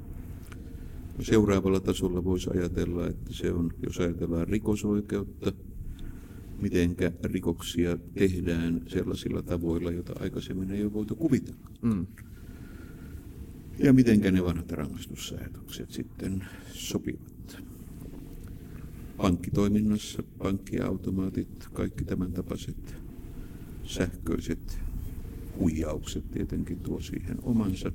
Speaker 4: Seuraavalla tasolla voisi ajatella, että se on, jos ajatellaan rikosoikeutta, mitenkä rikoksia tehdään sellaisilla tavoilla, joita aikaisemmin ei ole voitu kuvitella. Mm. Ja mitenkä ne vanhat rangaistussäädökset sitten sopivat. Pankkitoiminnassa, pankkiautomaatit, kaikki tämän tapaiset sähköiset huijaukset tietenkin tuo siihen omansa.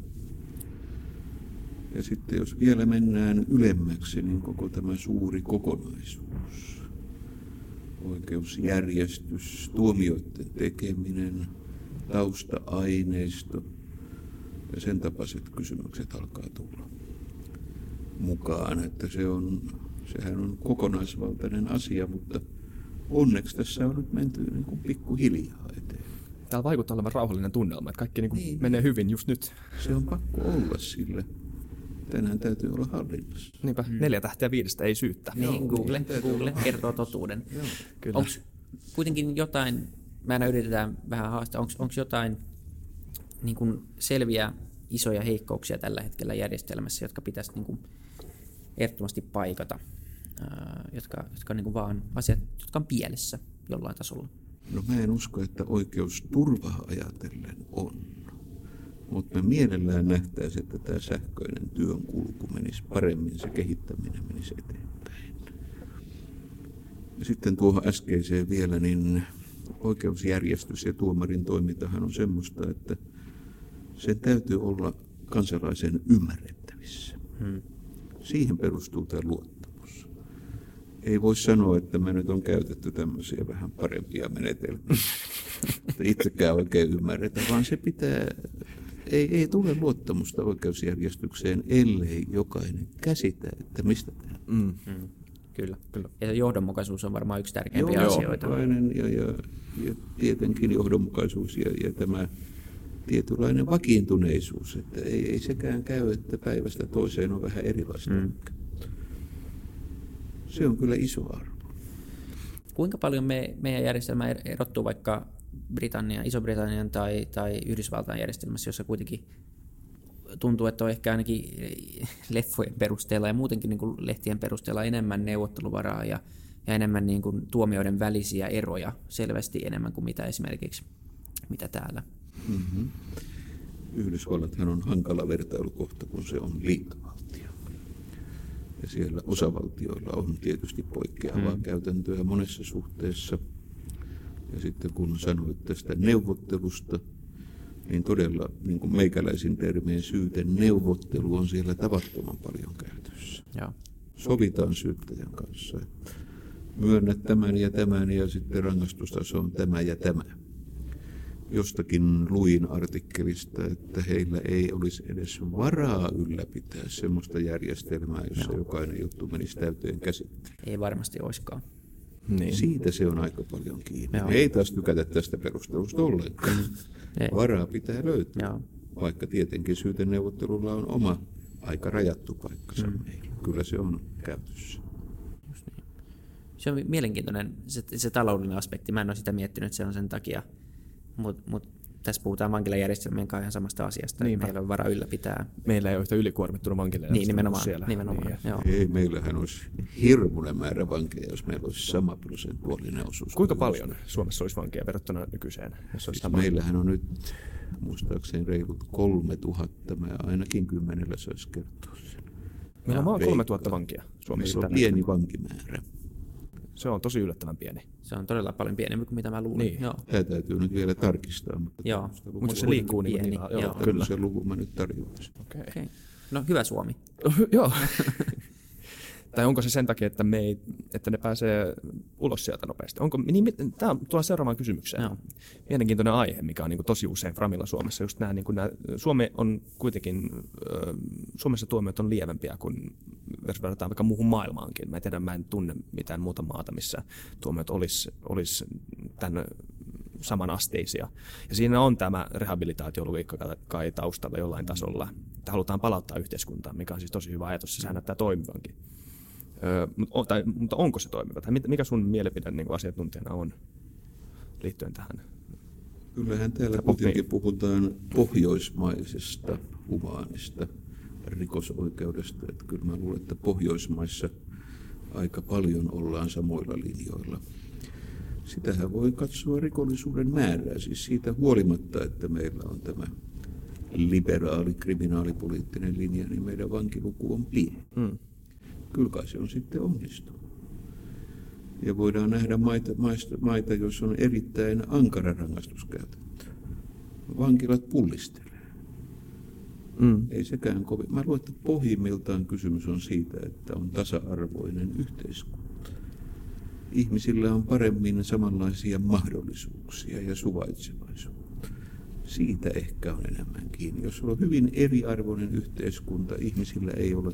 Speaker 4: Ja sitten jos vielä mennään ylemmäksi, niin koko tämä suuri kokonaisuus, oikeusjärjestys, tuomioiden tekeminen, tausta-aineisto ja sen tapaiset kysymykset alkaa tulla mukaan, että se on, sehän on kokonaisvaltainen asia, mutta onneksi tässä on nyt menty niin kuin pikkuhiljaa eteen.
Speaker 1: Täällä vaikuttaa olevan rauhallinen tunnelma, että kaikki niin kuin
Speaker 4: Niin.
Speaker 1: menee hyvin just nyt.
Speaker 4: Se on pakko olla sille. Tänään täytyy olla hallinnassa.
Speaker 1: Niinpä, mm. neljä tähteä viidestä ei syyttä.
Speaker 2: Niin, Google, Google kertoo totuuden.
Speaker 1: Kyllä.
Speaker 2: Onko kuitenkin jotain, mä aina yritetään vähän haastaa, onko jotain niin kuin selviä isoja heikkouksia tällä hetkellä järjestelmässä, jotka pitäisi niin kuin ehdottomasti paikata, jotka, jotka on niin vaan asiat, jotka on pielessä jollain tasolla.
Speaker 4: No mä en usko, että oikeusturvaa ajatellen on. Mutta me mielellään nähtäisiin, että tämä sähköinen työn kulku menisi paremmin, se kehittäminen menisi eteenpäin. Ja sitten tuohon äskeiseen vielä, niin oikeusjärjestys ja tuomarin toimintahan on semmoista, että sen täytyy olla kansalaisen ymmärrettävissä.
Speaker 2: Hmm.
Speaker 4: Siihen perustuu tämä luottamus. Ei voi sanoa, että me nyt on käytetty tämmöisiä vähän parempia menetelmiä. itsekään oikein ymmärretä, vaan se pitää, ei, ei tule luottamusta oikeusjärjestykseen, ellei jokainen käsitä, että mistä tämä
Speaker 1: Mm.
Speaker 2: Hmm. Kyllä. Kyllä. Ja johdonmukaisuus on varmaan yksi tärkeimpiä asioita.
Speaker 4: johdonmukainen ja, ja, ja tietenkin johdonmukaisuus ja, ja tämä tietynlainen vakiintuneisuus, että ei, ei sekään käy, että päivästä toiseen on vähän erilaista.
Speaker 2: Mm.
Speaker 4: Se on kyllä iso arvo.
Speaker 2: Kuinka paljon me, meidän järjestelmä er- erottuu vaikka Britannia, Iso-Britannian tai, tai Yhdysvaltain järjestelmässä, jossa kuitenkin tuntuu, että on ehkä ainakin leffojen perusteella ja muutenkin niin kuin lehtien perusteella enemmän neuvotteluvaraa ja, ja enemmän niin kuin tuomioiden välisiä eroja selvästi enemmän kuin mitä esimerkiksi mitä täällä.
Speaker 4: Mm-hmm. Yhdysvallathan on hankala vertailukohta, kun se on liittovaltio. Ja siellä osavaltioilla on tietysti poikkeavaa mm. käytäntöä monessa suhteessa. Ja sitten kun sanoit tästä neuvottelusta, niin todella niin kuin meikäläisin termeen syyte neuvottelu on siellä tavattoman paljon käytössä.
Speaker 2: Joo.
Speaker 4: Sovitaan syyttäjän kanssa, että myönnät tämän ja tämän ja sitten rangaistustaso on tämä ja tämä jostakin luin artikkelista, että heillä ei olisi edes varaa ylläpitää sellaista järjestelmää, jossa
Speaker 2: Joo.
Speaker 4: jokainen juttu menisi täyteen käsittelyyn.
Speaker 2: Ei varmasti olisikaan.
Speaker 1: Niin.
Speaker 4: Siitä se on aika paljon kiinni.
Speaker 2: Joo.
Speaker 4: Me ei taas tykätä tästä perustelusta ollenkaan.
Speaker 2: Ei.
Speaker 4: Varaa pitää löytyä,
Speaker 2: Joo.
Speaker 4: vaikka tietenkin syyteneuvottelulla on oma aika rajattu paikkansa mm. meillä. Kyllä se on käytössä.
Speaker 2: Se on mielenkiintoinen se, se taloudellinen aspekti. Mä en ole sitä miettinyt, että se on sen takia. Mutta mut, tässä puhutaan vankilajärjestelmien kanssa ihan samasta asiasta.
Speaker 1: Niinpä.
Speaker 2: Meillä on vara ylläpitää.
Speaker 1: Meillä ei ole yhtä ylikuormittunut vankille.
Speaker 2: Niin, nimenomaan. nimenomaan. Joo.
Speaker 4: Ei, meillähän olisi hirmuinen määrä vankeja, jos meillä olisi sama prosentuaalinen osuus.
Speaker 1: Kuinka
Speaker 4: kuin
Speaker 1: paljon Suomessa olisi vankeja verrattuna nykyiseen? Jos olisi
Speaker 4: Siis
Speaker 1: sama.
Speaker 4: meillähän on nyt muistaakseni reilut kolme tuhatta, mä ainakin kymmenellä saisi kertoa sen.
Speaker 1: Meillä on vaan
Speaker 4: Veikkaan.
Speaker 1: 3000 vankia Suomessa.
Speaker 4: Meillä on pieni vankimäärä.
Speaker 1: Se on tosi yllättävän pieni.
Speaker 2: Se on todella paljon pienempi kuin mitä mä luulin.
Speaker 1: Niin.
Speaker 2: Joo.
Speaker 4: Tämä täytyy nyt vielä tarkistaa, mutta
Speaker 2: Joo.
Speaker 1: Mutta se liikkuu niin,
Speaker 2: pieni,
Speaker 1: niin joo,
Speaker 2: joo.
Speaker 1: kyllä.
Speaker 4: tämmöisen luvun mä nyt tarjoaisin.
Speaker 1: Okay.
Speaker 2: Okay. No hyvä Suomi.
Speaker 1: joo. tai onko se sen takia, että, me ei, että ne pääsee ulos sieltä nopeasti? Onko, niin, tämä tulee seuraavaan kysymykseen.
Speaker 2: Joo.
Speaker 1: Mielenkiintoinen aihe, mikä on niin kuin tosi usein Framilla Suomessa. Just nämä, niin kuin nämä, Suomi on kuitenkin, Suomessa tuomiot on lievempiä kuin jos verrataan vaikka muuhun maailmaankin. Mä en tiedä, mä en tunne mitään muuta maata, missä tuomiot olisi, olisi tämän saman asteisia. Ja siinä on tämä rehabilitaatiologiikka kai taustalla jollain tasolla, että halutaan palauttaa yhteiskuntaan, mikä on siis tosi hyvä ajatus, se näyttää toimivankin. Öö, mutta, tai, mutta onko se toimiva? Tai mikä sun mielipide niin kuin asiantuntijana on liittyen tähän?
Speaker 4: Kyllähän täällä kuitenkin puhutaan pohjoismaisesta humaanista rikosoikeudesta. Että kyllä mä luulen, että Pohjoismaissa aika paljon ollaan samoilla linjoilla. Sitähän voi katsoa rikollisuuden määrää, siis siitä huolimatta, että meillä on tämä liberaali kriminaalipoliittinen linja, niin meidän vankiluku on pieni.
Speaker 1: Mm.
Speaker 4: Kyllä kai se on sitten onnistunut. Ja voidaan nähdä maita, maista, maita joissa on erittäin ankara rangaistuskäytäntö. Vankilat pullistelee.
Speaker 1: Mm.
Speaker 4: Ei sekään kovin. Mä luulen, että pohjimmiltaan kysymys on siitä, että on tasa-arvoinen yhteiskunta. Ihmisillä on paremmin samanlaisia mahdollisuuksia ja suvaitsevaisuutta. Siitä ehkä on enemmän kiinni. Jos on hyvin eriarvoinen yhteiskunta, ihmisillä ei ole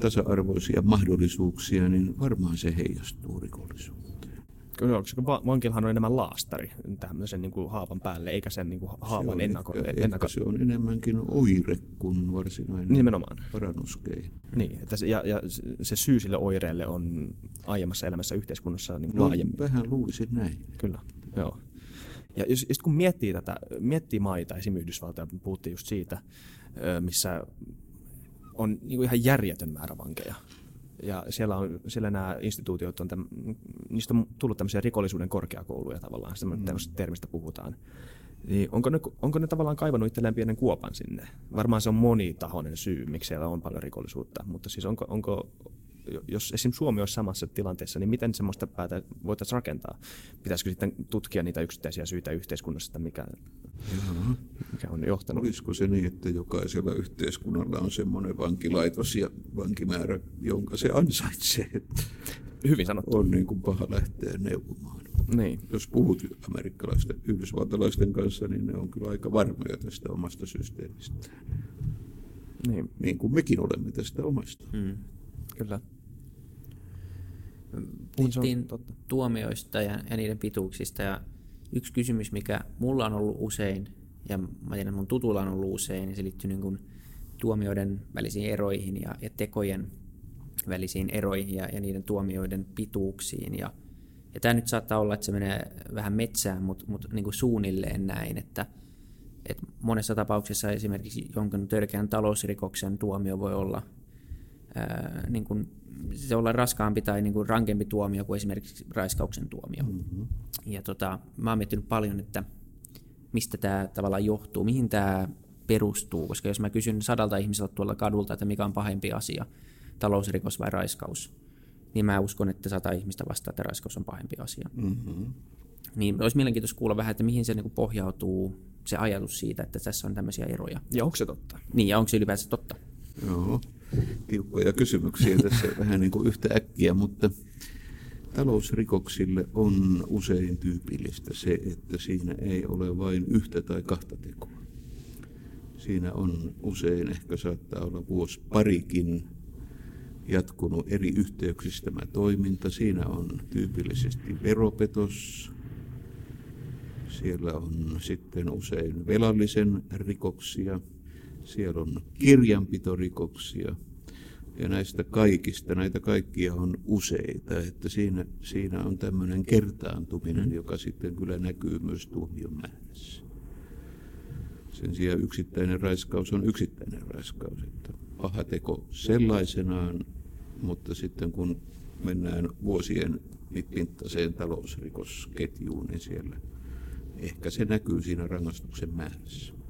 Speaker 4: tasa-arvoisia mahdollisuuksia, niin varmaan se heijastuu rikollisuuteen.
Speaker 1: Se, vankilahan on enemmän laastari tämmöisen niin kuin haavan päälle, eikä sen niin kuin haavan ennako,
Speaker 4: ehkä,
Speaker 1: ennako...
Speaker 4: ehkä se on enemmänkin oire kuin varsinainen
Speaker 1: Nimenomaan.
Speaker 4: parannuskeino.
Speaker 1: Niin, että se, ja, ja se syy sille oireelle on aiemmassa elämässä yhteiskunnassa niin
Speaker 4: No,
Speaker 1: laajemmin.
Speaker 4: vähän luulisin näin.
Speaker 1: Kyllä, joo. Ja jos, just kun miettii tätä, miettii maita, esimerkiksi Yhdysvaltoja, puhuttiin just siitä, missä on niin kuin ihan järjetön määrä vankeja. Ja siellä, on, siellä nämä instituutiot, on täm, niistä on tullut tämmöisiä rikollisuuden korkeakouluja tavallaan, semmoinen mm. termistä puhutaan. Niin onko, ne, onko ne tavallaan kaivannut itselleen pienen kuopan sinne? Varmaan se on monitahoinen syy, miksi siellä on paljon rikollisuutta, mutta siis onko, onko jos esimerkiksi Suomi olisi samassa tilanteessa, niin miten semmoista päätä voitaisiin rakentaa? Pitäisikö sitten tutkia niitä yksittäisiä syitä yhteiskunnassa, että mikä,
Speaker 4: Jaha.
Speaker 1: mikä on johtanut?
Speaker 4: Olisiko se niin, että jokaisella yhteiskunnalla on semmoinen vankilaitos ja vankimäärä, jonka se ansaitsee?
Speaker 1: Hyvin sanottu.
Speaker 4: on niin kuin paha lähteä neuvomaan.
Speaker 1: Niin.
Speaker 4: Jos puhut amerikkalaisten, yhdysvaltalaisten kanssa, niin ne on kyllä aika varmoja tästä omasta systeemistä.
Speaker 1: Niin,
Speaker 4: Niin kuin mekin olemme tästä omasta.
Speaker 2: Mm.
Speaker 1: kyllä.
Speaker 2: Puhuttiin
Speaker 1: Niin,
Speaker 2: tuomioista ja, ja niiden pituuksista ja yksi kysymys, mikä mulla on ollut usein ja mä tiedän, mun tutulla on ollut usein, niin se liittyy niin kuin tuomioiden välisiin eroihin ja, ja tekojen välisiin eroihin ja, ja niiden tuomioiden pituuksiin. Ja, ja tämä nyt saattaa olla, että se menee vähän metsään, mutta, mutta niin suunnilleen näin, että, että monessa tapauksessa esimerkiksi jonkun törkeän talousrikoksen tuomio voi olla niin kuin, se olla raskaampi tai niin kuin rankempi tuomio kuin esimerkiksi raiskauksen tuomio. Mm-hmm. Ja tota, mä oon miettinyt paljon, että mistä tämä tavallaan johtuu, mihin tämä perustuu, koska jos mä kysyn sadalta ihmiseltä tuolla kadulta, että mikä on pahempi asia, talousrikos vai raiskaus, niin mä uskon, että sata ihmistä vastaa, että raiskaus on pahempi asia.
Speaker 4: Mm-hmm.
Speaker 2: Niin olisi mielenkiintoista kuulla vähän, että mihin se niin kuin pohjautuu, se ajatus siitä, että tässä on tämmöisiä eroja.
Speaker 1: Ja onko se totta?
Speaker 2: Niin, ja onko se ylipäänsä totta?
Speaker 4: Joo, tiukkoja kysymyksiä tässä vähän niin kuin yhtä äkkiä, mutta talousrikoksille on usein tyypillistä se, että siinä ei ole vain yhtä tai kahta tekoa. Siinä on usein, ehkä saattaa olla vuosi parikin jatkunut eri yhteyksistä tämä toiminta. Siinä on tyypillisesti veropetos, siellä on sitten usein velallisen rikoksia, siellä on kirjanpitorikoksia ja näistä kaikista, näitä kaikkia on useita, että siinä, siinä on tämmöinen kertaantuminen, joka sitten kyllä näkyy myös tuomion määrässä. Sen sijaan yksittäinen raiskaus on yksittäinen raiskaus, että paha teko sellaisenaan, mutta sitten kun mennään vuosien mittaiseen talousrikosketjuun, niin siellä ehkä se näkyy siinä rangaistuksen määrässä.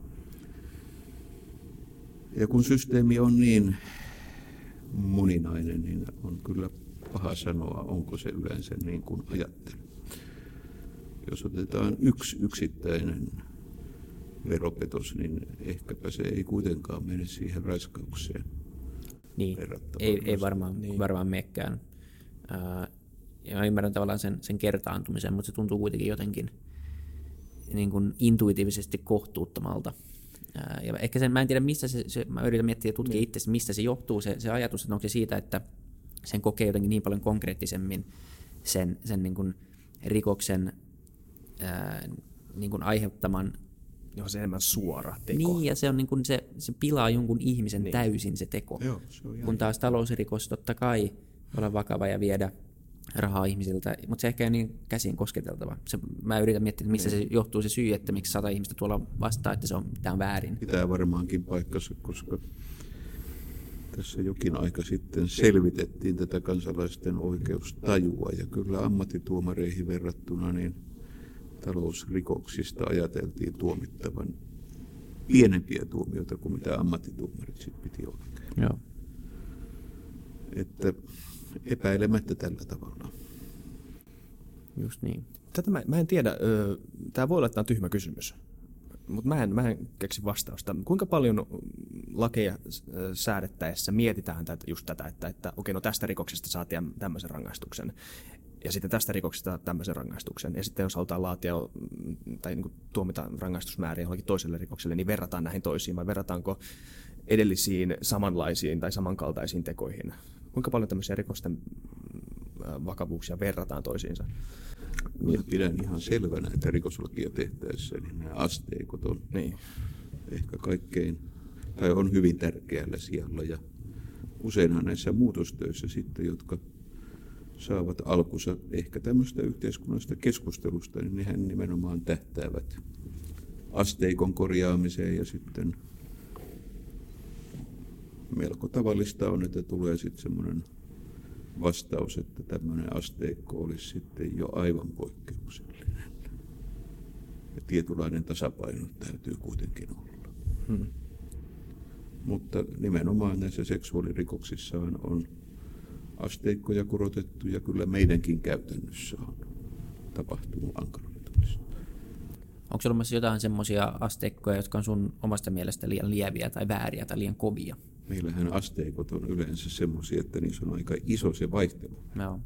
Speaker 4: Ja kun systeemi on niin moninainen, niin on kyllä paha sanoa, onko se yleensä niin kuin ajattelen. Jos otetaan yksi yksittäinen veropetos, niin ehkäpä se ei kuitenkaan mene siihen raiskaukseen.
Speaker 2: Niin, ei, ei varmaan, niin. varmaan mekkään. Ää, ja mä ymmärrän tavallaan sen, sen kertaantumisen, mutta se tuntuu kuitenkin jotenkin niin kuin intuitiivisesti kohtuuttomalta. Ää, ja ehkä sen, mä en tiedä, missä se, se mä yritän miettiä ja tutkia itse, mistä se johtuu, se, se ajatus, että onko se siitä, että sen kokee jotenkin niin paljon konkreettisemmin sen, sen niin kuin rikoksen ää, niin kuin aiheuttaman
Speaker 1: Joo, se enemmän suora teko.
Speaker 2: niin, ja se, on niin kuin se, se pilaa jonkun ihmisen
Speaker 1: Niin.
Speaker 2: niin. täysin se teko.
Speaker 4: Joo, se
Speaker 2: Kun taas talousrikos totta kai olla vakava ja viedä rahaa ihmisiltä, mutta se ehkä ei ole niin käsin kosketeltava. Se, mä yritän miettiä, että missä se johtuu se syy, että miksi sata ihmistä tuolla vastaa, että se on, tämä on väärin.
Speaker 4: pitää varmaankin paikkansa, koska tässä jokin aika sitten selvitettiin tätä kansalaisten oikeustajua ja kyllä ammattituomareihin verrattuna niin talousrikoksista ajateltiin tuomittavan pienempiä tuomioita kuin mitä ammattituomarit piti oikein.
Speaker 2: Joo.
Speaker 4: Että epäilemättä tällä tavalla.
Speaker 2: Just niin.
Speaker 1: Tätä mä, mä en tiedä, tämä voi olla, että tää on tyhmä kysymys, mutta mä en, mä en keksi vastausta. Kuinka paljon lakeja säädettäessä mietitään tätä, just tätä, että, että okei, no tästä rikoksesta saa tämmöisen rangaistuksen. ja sitten tästä rikoksesta tämmöisen rangaistuksen. Ja sitten jos halutaan laatia mm, tai niin kuin tuomita rangaistusmääriä johonkin toiselle rikokselle, niin verrataan näihin toisiin vai verrataanko edellisiin samanlaisiin tai samankaltaisiin tekoihin? Kuinka paljon tämmöisiä rikosten mm, vakavuuksia verrataan toisiinsa?
Speaker 4: Minä pidän ihan selvänä, että rikoslakia tehtäessä niin nämä asteikot on
Speaker 1: Niin.
Speaker 4: ehkä kaikkein, tai on hyvin tärkeällä sijalla. Ja useinhan näissä muutostöissä sitten, jotka saavat alkunsa ehkä tämmöistä yhteiskunnallisesta keskustelusta, niin nehän nimenomaan tähtäävät asteikon korjaamiseen ja sitten melko tavallista on, että tulee sitten semmoinen vastaus, että tämmöinen asteikko olisi sitten jo aivan poikkeuksellinen. Ja tietynlainen tasapaino täytyy kuitenkin olla.
Speaker 1: Hmm.
Speaker 4: Mutta nimenomaan näissä seksuaalirikoksissa on, asteikkoja korotettu ja kyllä meidänkin käytännössä on tapahtunut ankaroitumista.
Speaker 2: Onko olemassa jotain semmoisia asteikkoja, jotka on sun omasta mielestä liian lieviä tai vääriä tai liian kovia?
Speaker 4: Meillähän asteikot on yleensä semmoisia, että niissä on aika iso se vaihtelu.
Speaker 2: Joo.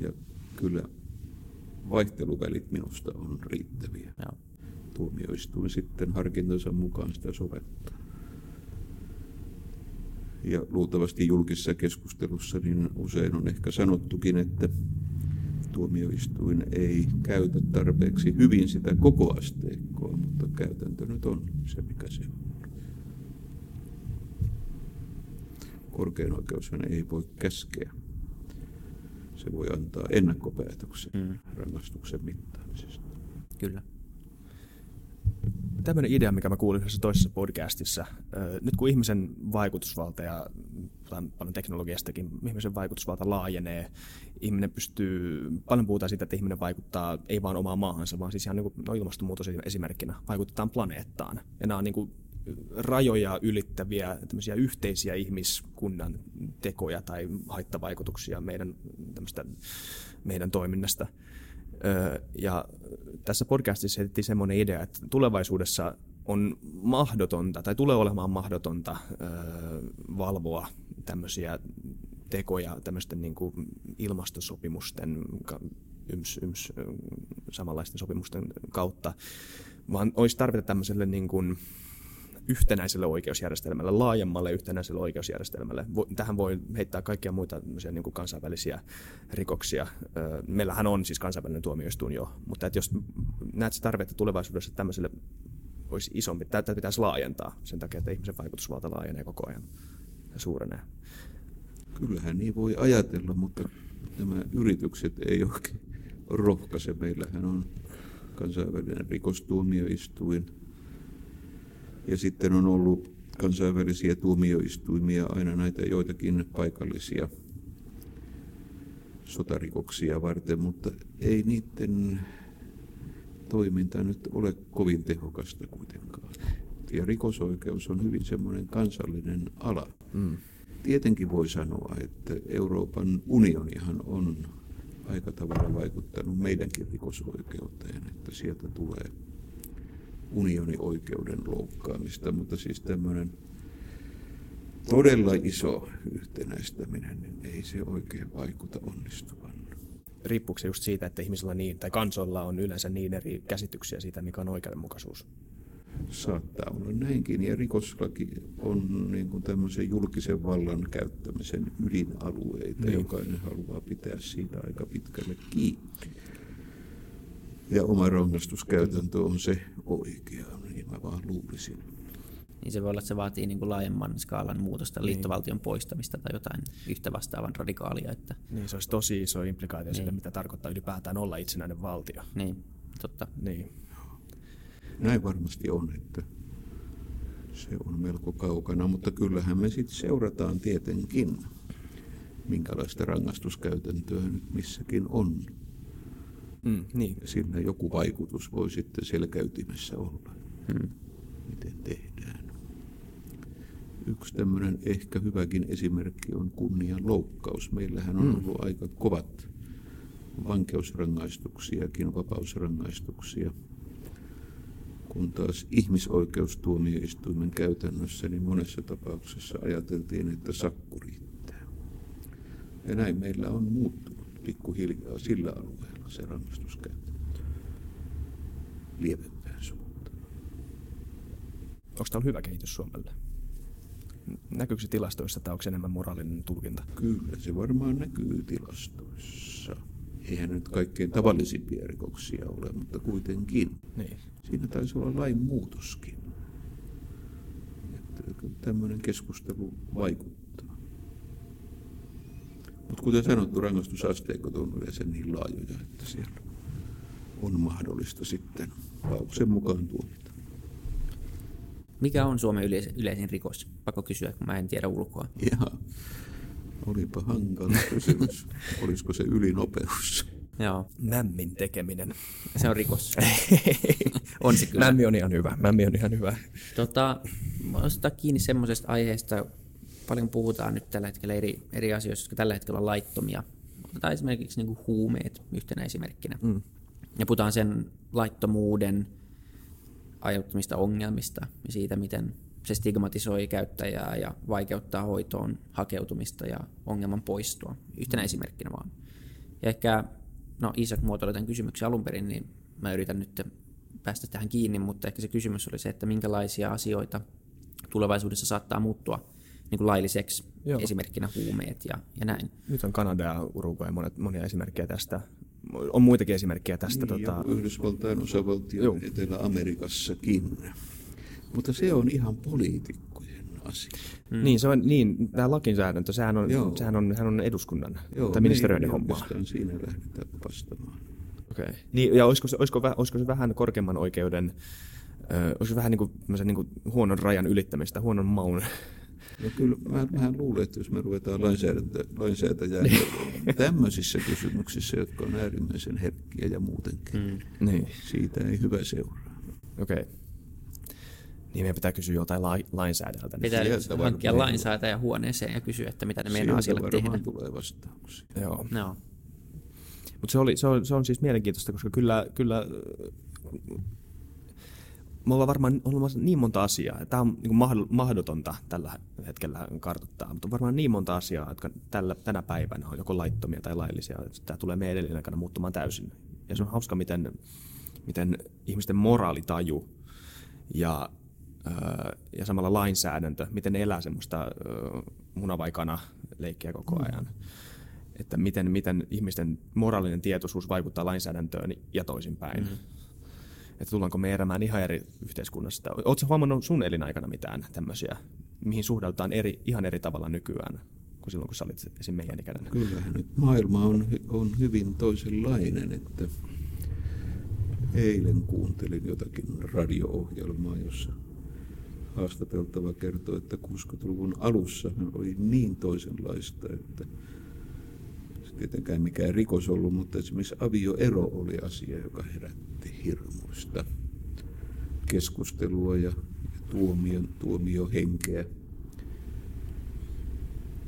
Speaker 4: Ja kyllä vaihteluvälit minusta on riittäviä.
Speaker 2: Joo.
Speaker 4: Tuomioistuin sitten harkintansa mukaan sitä soveltaa. Ja luultavasti julkisessa keskustelussa niin usein on ehkä sanottukin, että tuomioistuin ei käytä tarpeeksi hyvin sitä koko asteikkoa, mutta käytäntö nyt on se, mikä se on. Korkein oikeushan ei voi käskeä. Se voi antaa ennakkopäätöksen
Speaker 2: Mm.
Speaker 4: rangaistuksen mittaamisesta.
Speaker 2: Kyllä.
Speaker 1: Tämmöinen idea, mikä mä kuulin yhdessä toisessa podcastissa. Nyt kun ihmisen vaikutusvalta ja paljon teknologiastakin, ihmisen vaikutusvalta laajenee, ihminen pystyy, paljon puhutaan siitä, että ihminen vaikuttaa ei vain omaan maahansa, vaan siis ihan niin kuin, no ilmastonmuutos esimerkkinä, vaikutetaan planeettaan. Ja nämä on niin kuin rajoja ylittäviä yhteisiä ihmiskunnan tekoja tai haittavaikutuksia meidän, meidän toiminnasta. Ja tässä podcastissa heitettiin semmoinen idea, että tulevaisuudessa on mahdotonta tai tulee olemaan mahdotonta valvoa tämmöisiä tekoja tämmöisten niin kuin ilmastosopimusten, yms, yms, samanlaisten sopimusten kautta, vaan olisi tarvita tämmöiselle niin kuin yhtenäiselle oikeusjärjestelmälle, laajemmalle yhtenäiselle oikeusjärjestelmälle. Tähän voi heittää kaikkia muita niin kuin kansainvälisiä rikoksia. Meillähän on siis kansainvälinen tuomioistuin jo, mutta että jos näet se tarvetta tulevaisuudessa, tämmöiselle olisi isompi, tätä pitäisi laajentaa sen takia, että ihmisen vaikutusvalta laajenee koko ajan ja suurenee.
Speaker 4: Kyllähän niin voi ajatella, mutta nämä yritykset ei oikein rohkaise. Meillähän on kansainvälinen rikostuomioistuin ja sitten on ollut kansainvälisiä tuomioistuimia, aina näitä joitakin paikallisia sotarikoksia varten, mutta ei niiden toiminta nyt ole kovin tehokasta kuitenkaan. Ja rikosoikeus on hyvin semmoinen kansallinen ala.
Speaker 1: Mm.
Speaker 4: Tietenkin voi sanoa, että Euroopan unionihan on aika tavalla vaikuttanut meidänkin rikosoikeuteen, että sieltä tulee unionioikeuden loukkaamista, mutta siis tämmöinen todella iso yhtenäistäminen, niin ei se oikein vaikuta onnistuvan.
Speaker 1: Riippuuko se just siitä, että ihmisillä niin, tai kansoilla on yleensä niin eri käsityksiä siitä, mikä on oikeudenmukaisuus?
Speaker 4: Saattaa olla näinkin, ja rikoslaki on niin kuin tämmöisen julkisen vallan käyttämisen ydinalueita.
Speaker 1: Niin.
Speaker 4: Jokainen haluaa pitää siitä aika pitkälle kiinni. Ja oma rangaistuskäytäntö on se oikea, niin mä vaan luulisin.
Speaker 2: Niin se voi olla, että se vaatii niin kuin laajemman skaalan muutosta, liittovaltion poistamista tai jotain yhtä vastaavan radikaalia. Että,
Speaker 1: Niin, se olisi tosi iso implikaatio sille,
Speaker 2: Niin.
Speaker 1: mitä tarkoittaa ylipäätään olla itsenäinen valtio.
Speaker 2: niin, totta.
Speaker 1: Niin.
Speaker 4: Näin varmasti on, että se on melko kaukana, mutta kyllähän me sitten seurataan tietenkin, minkälaista rangaistuskäytäntöä nyt missäkin on.
Speaker 1: Mm, niin.
Speaker 4: Sillä joku vaikutus voi sitten selkäytimessä olla,
Speaker 2: Hmm.
Speaker 4: miten tehdään. Yksi tämmöinen ehkä hyväkin esimerkki on kunnian loukkaus. Meillähän on ollut aika kovat vankeusrangaistuksiakin, vapausrangaistuksia. Kun taas ihmisoikeustuomioistuimen käytännössä, niin monessa tapauksessa ajateltiin, että sakku riittää. Ja näin meillä on muuttunut. pikkuhiljaa sillä alueella se rangaistuskäyttö lievempään suuntaan.
Speaker 1: Onko tämä hyvä kehitys Suomelle? Näkyykö se tilastoissa tai onko se enemmän moraalinen tulkinta?
Speaker 4: Kyllä, se varmaan näkyy tilastoissa. Eihän nyt kaikkein tavallisimpia rikoksia ole, mutta kuitenkin.
Speaker 1: Niin.
Speaker 4: Siinä taisi olla lain muutoskin. Että tämmöinen keskustelu vaikuttaa. Mutta kuten sanottu, rangaistusasteikot on yleensä niin laajoja, että siellä on mahdollista sitten lauksen mukaan tuomita.
Speaker 2: Mikä on Suomen yleis- yleisin rikos? Pakko kysyä, kun mä en tiedä ulkoa.
Speaker 4: Ja olipa hankala kysymys. Olisiko se ylinopeus?
Speaker 2: Joo,
Speaker 1: Mämmin tekeminen.
Speaker 2: se on rikos. on se kyllä.
Speaker 1: Mämmi on ihan hyvä. Mämmi on ihan hyvä.
Speaker 2: Tota, mä kiinni semmoisesta aiheesta, paljon puhutaan nyt tällä hetkellä eri, eri asioista, jotka tällä hetkellä on laittomia. Otetaan esimerkiksi niin kuin huumeet yhtenä esimerkkinä. Mm. Ja puhutaan sen laittomuuden aiheuttamista ongelmista ja siitä, miten se stigmatisoi käyttäjää ja vaikeuttaa hoitoon hakeutumista ja ongelman poistoa. Yhtenä esimerkkinä vaan. Ja ehkä, no Isak muotoili tämän kysymyksen alun perin, niin mä yritän nyt päästä tähän kiinni, mutta ehkä se kysymys oli se, että minkälaisia asioita tulevaisuudessa saattaa muuttua niin kuin lailliseksi,
Speaker 1: Joo.
Speaker 2: Esimerkkinä huumeet ja, ja näin.
Speaker 1: Nyt on Kanada ja Uruguay monet, monia esimerkkejä tästä. On muitakin esimerkkejä tästä.
Speaker 4: Niin,
Speaker 1: tota,
Speaker 4: Yhdysvaltain osavaltio
Speaker 1: Joo.
Speaker 4: Etelä-Amerikassakin. Mutta se on ihan poliitikkojen asia.
Speaker 1: mm. Niin, se on, niin, tämä lakisäädäntö, sehän on,
Speaker 4: Joo.
Speaker 1: sehän on, sehän on eduskunnan
Speaker 4: Joo,
Speaker 1: tai ministeriöiden hommaa.
Speaker 4: siinä lähdetä vastamaan.
Speaker 1: Okay. Niin, ja olisiko se, olisiko, olisiko se vähän korkeamman oikeuden, ö, olisiko se vähän niin kuin, niin kuin huonon rajan ylittämistä, huonon maun?
Speaker 4: Ja kyllä mä vähän luulen, että jos me ruvetaan lainsäädäntö, lainsäätäjää tämmöisissä kysymyksissä, jotka on äärimmäisen herkkiä ja muutenkin, mm.
Speaker 1: niin,
Speaker 4: siitä ei hyvä seuraa.
Speaker 1: okei. Okay. Niin meidän pitää kysyä jotain la- lainsäädännöltä. nyt.
Speaker 2: Pitää
Speaker 4: sieltä
Speaker 2: hankkia
Speaker 4: varmaan-
Speaker 2: lainsäätäjä huoneeseen ja kysyä, että mitä ne meinaa
Speaker 4: Sieltä
Speaker 2: asialle tehdä.
Speaker 4: tulee vastauksia.
Speaker 1: Joo.
Speaker 2: No.
Speaker 1: Mutta se, oli, se, on, se on siis mielenkiintoista, koska kyllä, kyllä me ollaan varmaan olemassa niin monta asiaa. Tämä on niin mahdotonta tällä hetkellä kartoittaa, mutta on varmaan niin monta asiaa, jotka tällä, tänä päivänä on joko laittomia tai laillisia. Tämä tulee meidän edellinen aikana muuttumaan täysin. Ja se on hauska, miten, miten ihmisten moraalitaju ja, ja samalla lainsäädäntö, miten ne elää semmoista munavaikana leikkiä koko ajan. Mm että miten, miten ihmisten moraalinen tietoisuus vaikuttaa lainsäädäntöön ja toisinpäin. Mm. Että tullaanko me elämään ihan eri yhteiskunnasta. Oletko huomannut sun elinaikana mitään tämmöisiä, mihin suhdaudutaan eri, ihan eri tavalla nykyään kuin silloin, kun sä olit esim. meidän ikäinen?
Speaker 4: Kyllähän nyt maailma on, on hyvin toisenlainen, että eilen kuuntelin jotakin radio-ohjelmaa, jossa haastateltava kertoi, että 60-luvun alussa oli niin toisenlaista, että se tietenkään mikään rikos ollut, mutta esimerkiksi avioero oli asia, joka herätti hirmuista keskustelua ja, ja tuomion, tuomiohenkeä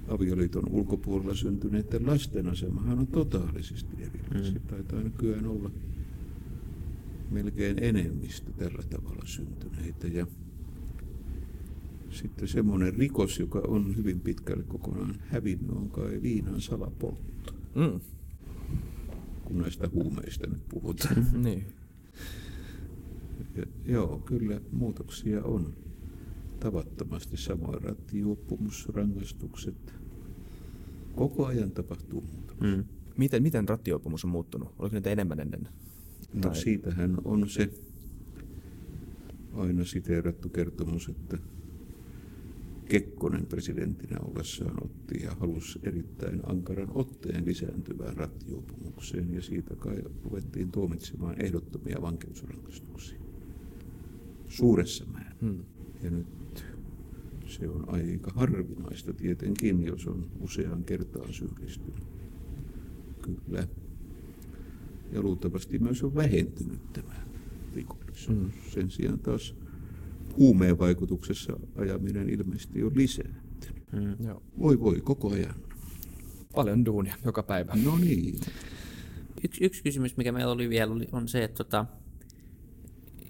Speaker 4: avioliiton ulkopuolella syntyneiden lasten asemahan on totaalisesti erilainen. Mm. Taitaa nykyään olla melkein enemmistö tällä tavalla syntyneitä. Ja sitten semmoinen rikos, joka on hyvin pitkälle kokonaan hävinnyt, on kai viinan salapoltto,
Speaker 1: Mm.
Speaker 4: kun näistä huumeista nyt puhutaan.
Speaker 1: niin.
Speaker 4: Ja, joo, kyllä muutoksia on tavattomasti. Samoin rattijuoppumusrangaistukset. Koko ajan tapahtuu muutoksia.
Speaker 2: Mm.
Speaker 1: Miten, miten rattijuopumus on muuttunut? Oliko niitä enemmän ennen?
Speaker 4: No
Speaker 1: Tai-
Speaker 4: siitähän on se aina siteerattu kertomus, että Kekkonen presidenttinä ollessaan otti ja halusi erittäin ankaran otteen lisääntyvään rattijuopumukseen ja siitä kai ruvettiin tuomitsemaan ehdottomia vankeusrangaistuksia suuressa määrin.
Speaker 1: Hmm.
Speaker 4: Ja nyt se on aika harvinaista tietenkin, jos on useaan kertaan syyllistynyt. Kyllä. Ja luultavasti myös on vähentynyt tämä rikollisuus.
Speaker 1: Mm.
Speaker 4: Sen sijaan taas huumeen vaikutuksessa ajaminen ilmeisesti on lisääntynyt.
Speaker 2: Mm.
Speaker 1: Joo.
Speaker 4: Voi voi, koko ajan.
Speaker 1: Paljon duunia joka päivä.
Speaker 4: No niin.
Speaker 2: Yksi, yksi kysymys, mikä meillä oli vielä, oli, on se, että tota,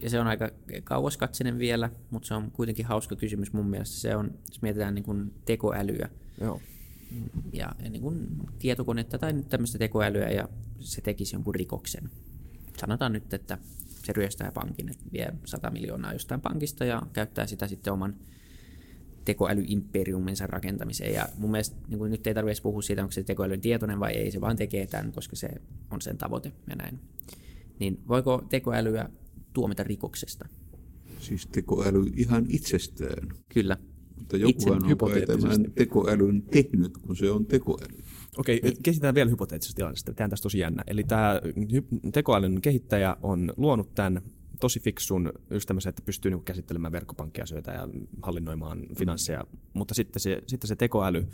Speaker 2: ja se on aika kauaskatsinen vielä, mutta se on kuitenkin hauska kysymys mun mielestä. Se on, jos mietitään niin kuin tekoälyä,
Speaker 1: Joo.
Speaker 2: ja, ja niin kuin tietokonetta tai nyt tämmöistä tekoälyä ja se tekisi jonkun rikoksen. Sanotaan nyt, että se ryöstää pankin, että vie 100 miljoonaa jostain pankista ja käyttää sitä sitten oman tekoälyimperiuminsa rakentamiseen. Ja mun mielestä niin kuin nyt ei tarvitse puhua siitä, onko se tekoälyn tietoinen vai ei, se vaan tekee tämän, koska se on sen tavoite ja näin. Niin voiko tekoälyä tuomita rikoksesta?
Speaker 4: Siis tekoäly ihan itsestään.
Speaker 2: Kyllä.
Speaker 4: Mutta jokuhan on kai tämän tekoälyn tehnyt, kun se on tekoäly.
Speaker 1: Okei, okay, kehitetään vielä hypoteettisesta tilanteesta. Tämä tästä tosi jännä. Eli tämä tekoälyn kehittäjä on luonut tämän tosi fiksun just tämmöisen, että pystyy niinku käsittelemään verkkopankkiasioita ja hallinnoimaan finansseja, mutta sitten se, sitten se tekoäly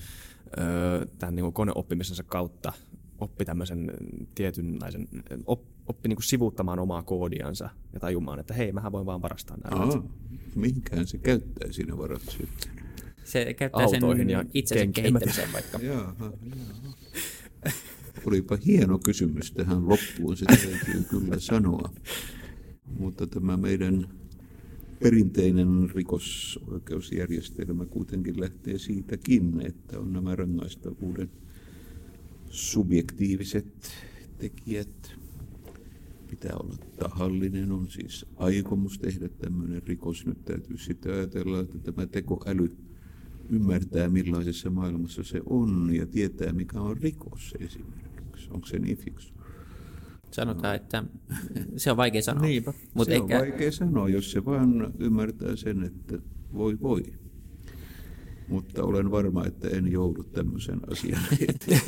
Speaker 1: öö, tämän niinku koneoppimisensa kautta oppi tämmöisen tietynlaisen, op, oppi niinku sivuuttamaan omaa koodiansa ja tajumaan, että hei, mähän voin vaan varastaa nämä.
Speaker 4: Aa, mihinkään se käyttää siinä varat sitten?
Speaker 2: Se käyttää Autoihin sen ja itsensä kehittämiseen vaikka.
Speaker 4: Jaha, jaha. Olipa hieno kysymys tähän loppuun, se täytyy kyllä sanoa. Mutta tämä meidän perinteinen rikosoikeusjärjestelmä kuitenkin lähtee siitäkin, että on nämä rangaistavuuden subjektiiviset tekijät. Pitää olla tahallinen, on siis aikomus tehdä tämmöinen rikos. Nyt täytyy sitten ajatella, että tämä tekoäly ymmärtää millaisessa maailmassa se on ja tietää mikä on rikos esimerkiksi. Onko se niin fiksu?
Speaker 2: Sanotaan, että se on vaikea sanoa.
Speaker 4: Niinpä. Mut se ehkä... on vaikea sanoa, jos se vaan ymmärtää sen, että voi voi. Mutta olen varma, että en joudu tämmöisen asian eteen.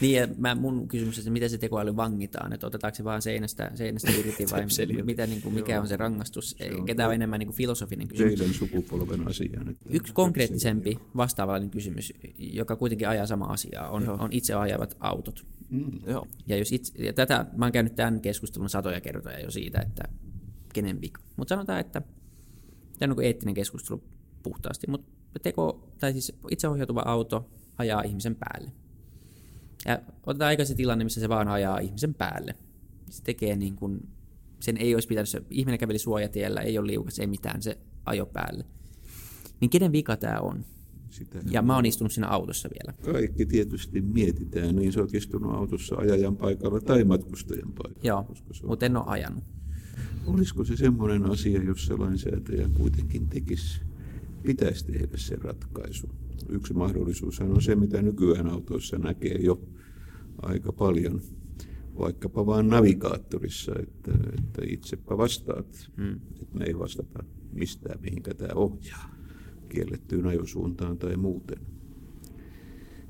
Speaker 2: Niin, ja mä, mun kysymys on, että miten se tekoäly vangitaan, että otetaanko se vaan seinästä, seinästä irti vai mitä, niin kuin, mikä on se rangaistus? Se on Ketä on enemmän niin kuin filosofinen kysymys?
Speaker 4: Teidän sukupolven asia.
Speaker 2: Yksi konkreettisempi vastaavallinen kysymys, joka kuitenkin ajaa sama asiaa, on, on itse ajavat autot. Mm. Joo. Ja, jos itse, ja tätä, mä oon käynyt tämän keskustelun satoja kertoja jo siitä, että kenen vika. Mutta sanotaan, että tämä on niin eettinen keskustelu puhtaasti, mutta teko, tai siis itseohjautuva auto ajaa ihmisen päälle. Ja otetaan aika se tilanne, missä se vaan ajaa ihmisen päälle. Se tekee niin kuin, sen ei olisi pitänyt, se ihminen käveli suojatiellä, ei ole liukas, ei mitään, se ajo päälle. Niin kenen vika tämä on? Sitähän ja mä oon istunut siinä autossa vielä.
Speaker 4: Kaikki tietysti mietitään, niin se on istunut autossa ajajan paikalla tai matkustajan paikalla.
Speaker 2: Joo, mutta en ole ajanut.
Speaker 4: Olisiko se semmoinen asia, jos se lainsäätäjä kuitenkin tekisi, pitäisi tehdä se ratkaisu? Yksi mahdollisuus on se, mitä nykyään autoissa näkee jo aika paljon, vaikkapa vain navigaattorissa, että, että itsepä vastaat, hmm. että me ei vastata mistään, mihinkä tämä ohjaa kiellettyyn ajosuuntaan tai muuten.